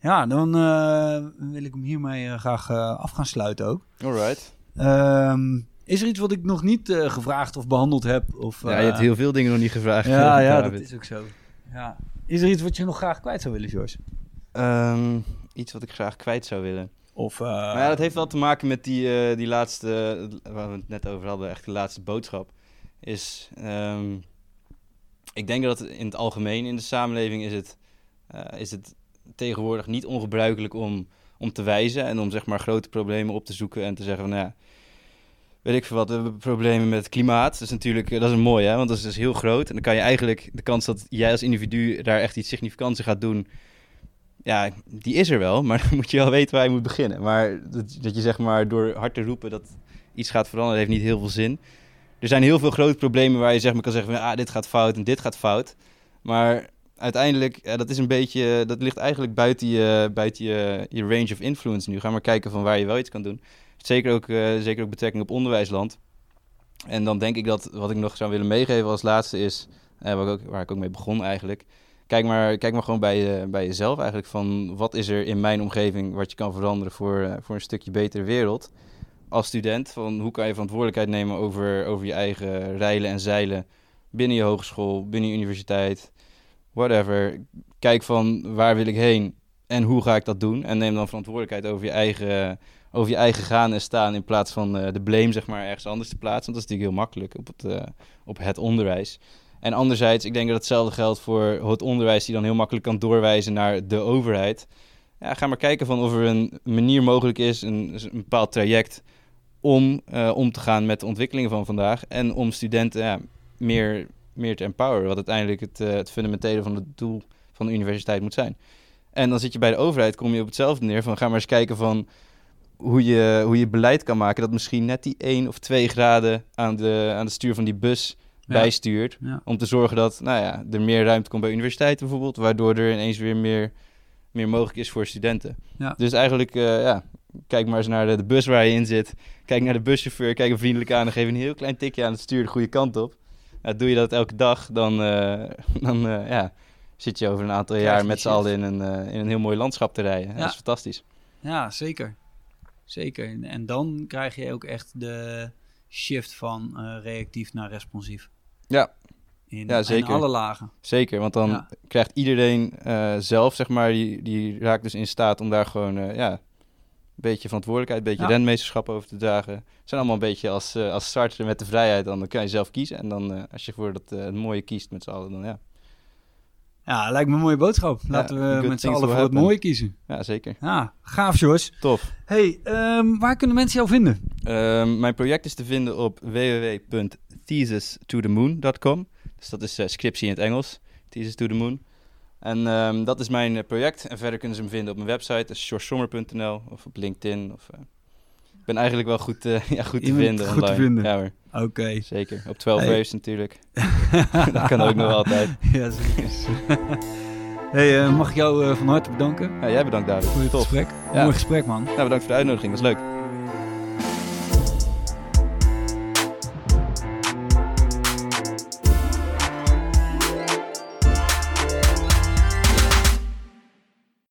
A: Ja, dan eh, wil ik hem hiermee eh, graag eh, af gaan sluiten ook.
B: alright.
A: Ehm, is er iets wat ik nog niet eh, gevraagd of behandeld heb? Of,
B: ja, je hebt heel veel dingen nog niet gevraagd.
A: Ja, ja, dat is ook zo. Ja. Is er iets wat je nog graag kwijt zou willen, George?
B: Ehm, iets wat ik graag kwijt zou willen.
A: Of, uh,
B: Maar ja, dat heeft wel te maken met die, eh, die laatste, waar we het net over hadden, echt de laatste boodschap. Is, ehm, ik denk dat in het algemeen in de samenleving is het, eh, is het tegenwoordig niet ongebruikelijk om, om te wijzen en om zeg maar grote problemen op te zoeken en te zeggen van, nou ja, weet ik veel wat, we hebben problemen met klimaat. Dat is natuurlijk, eh, dat is mooi hè, want dat is dus heel groot. En dan kan je eigenlijk, de kans dat jij als individu daar echt iets significants gaat doen, ja, die is er wel, maar dan moet je wel weten waar je moet beginnen. Maar dat, dat je zeg maar door hard te roepen dat iets gaat veranderen, heeft niet heel veel zin. Er zijn heel veel grote problemen waar je zeg maar kan zeggen ah, dit gaat fout en dit gaat fout. Maar uiteindelijk, dat is een beetje, dat ligt eigenlijk buiten je, buiten je, je range of influence nu. Ga maar kijken van waar je wel iets kan doen. Zeker ook, eh, zeker ook betrekking op onderwijsland. En dan denk ik dat wat ik nog zou willen meegeven als laatste is, eh, waar, ik ook, waar ik ook mee begon eigenlijk. Kijk maar, kijk maar gewoon bij, bij jezelf eigenlijk van wat is er in mijn omgeving wat je kan veranderen voor, eh, voor een stukje betere wereld. Als student, van hoe kan je verantwoordelijkheid nemen over, over je eigen rijlen en zeilen binnen je hogeschool, binnen je universiteit, whatever. Kijk van waar wil ik heen en hoe ga ik dat doen. En neem dan verantwoordelijkheid over je eigen, over je eigen gaan en staan in plaats van eh, de blame zeg maar ergens anders te plaatsen. Want dat is natuurlijk heel makkelijk op het, eh, op het onderwijs. En anderzijds, ik denk dat hetzelfde geldt voor het onderwijs die dan heel makkelijk kan doorwijzen naar de overheid. Ja, ga maar kijken van of er een manier mogelijk is, een, een bepaald traject om uh, om te gaan met de ontwikkelingen van vandaag. En om studenten meer, meer te empoweren, wat uiteindelijk het, het fundamentele van het doel van de universiteit moet zijn. En dan zit je bij de overheid, kom je op hetzelfde neer van ga maar eens kijken van hoe je, hoe je beleid kan maken dat misschien net die 1 of 2 graden aan de, aan de stuur van die bus ja. bijstuurt.
A: Ja.
B: Om te zorgen dat nou ja, er meer ruimte komt bij universiteiten bijvoorbeeld, waardoor er ineens weer meer, meer mogelijk is voor studenten.
A: Ja.
B: Dus eigenlijk, uh, ja, kijk maar eens naar de, de, bus waar je in zit. Kijk naar de buschauffeur, kijk hem vriendelijk aan en geef een heel klein tikje aan het stuur de goede kant op. Nou, doe je dat elke dag, dan, uh, dan uh, ja, zit je over een aantal jaar met z'n allen in een, in een heel mooi landschap te rijden. Ja. Dat is fantastisch.
A: Ja, zeker. Zeker. En dan krijg je ook echt de shift van reactief naar responsief.
B: Ja,
A: in,
B: ja, zeker.
A: in alle lagen.
B: Zeker, want dan ja. krijgt iedereen uh, zelf, zeg maar, die, die raakt dus in staat om daar gewoon, uh, ja, een beetje verantwoordelijkheid, een beetje ja. renmeesterschap over te dragen. Het zijn allemaal een beetje als, als starter met de vrijheid, dan kan je zelf kiezen. En dan, als je voor dat mooie kiest met z'n allen, dan ja.
A: Ja, lijkt me een mooie boodschap.
B: Ja,
A: Laten we met z'n allen voor het mooie kiezen.
B: Ja, zeker.
A: Ja, gaaf, Jos.
B: Tof.
A: Hey, ehm, waar kunnen mensen jou vinden?
B: Ehm, mijn project is te vinden op www.thesis2themoon.com. Dus dat is eh, scriptie in het Engels. Thesis to the Moon. En ehm, dat is mijn eh, project. En verder kunnen ze me vinden op mijn website. Dat is of op LinkedIn. Of, eh, ben eigenlijk wel goed, eh, ja, goed te vinden
A: goed te vinden.
B: Ja hoor,
A: Oké.
B: zeker. Op 12
A: Hey.
B: Waves natuurlijk. dat kan ook nog altijd.
A: ja, zeker. hey, eh, mag ik jou eh, van harte bedanken
B: Ja, jij bedankt David.
A: voor het
B: Tof.
A: gesprek?
B: Ja.
A: Mooi gesprek, man.
B: Nou, bedankt voor de uitnodiging. Dat was leuk.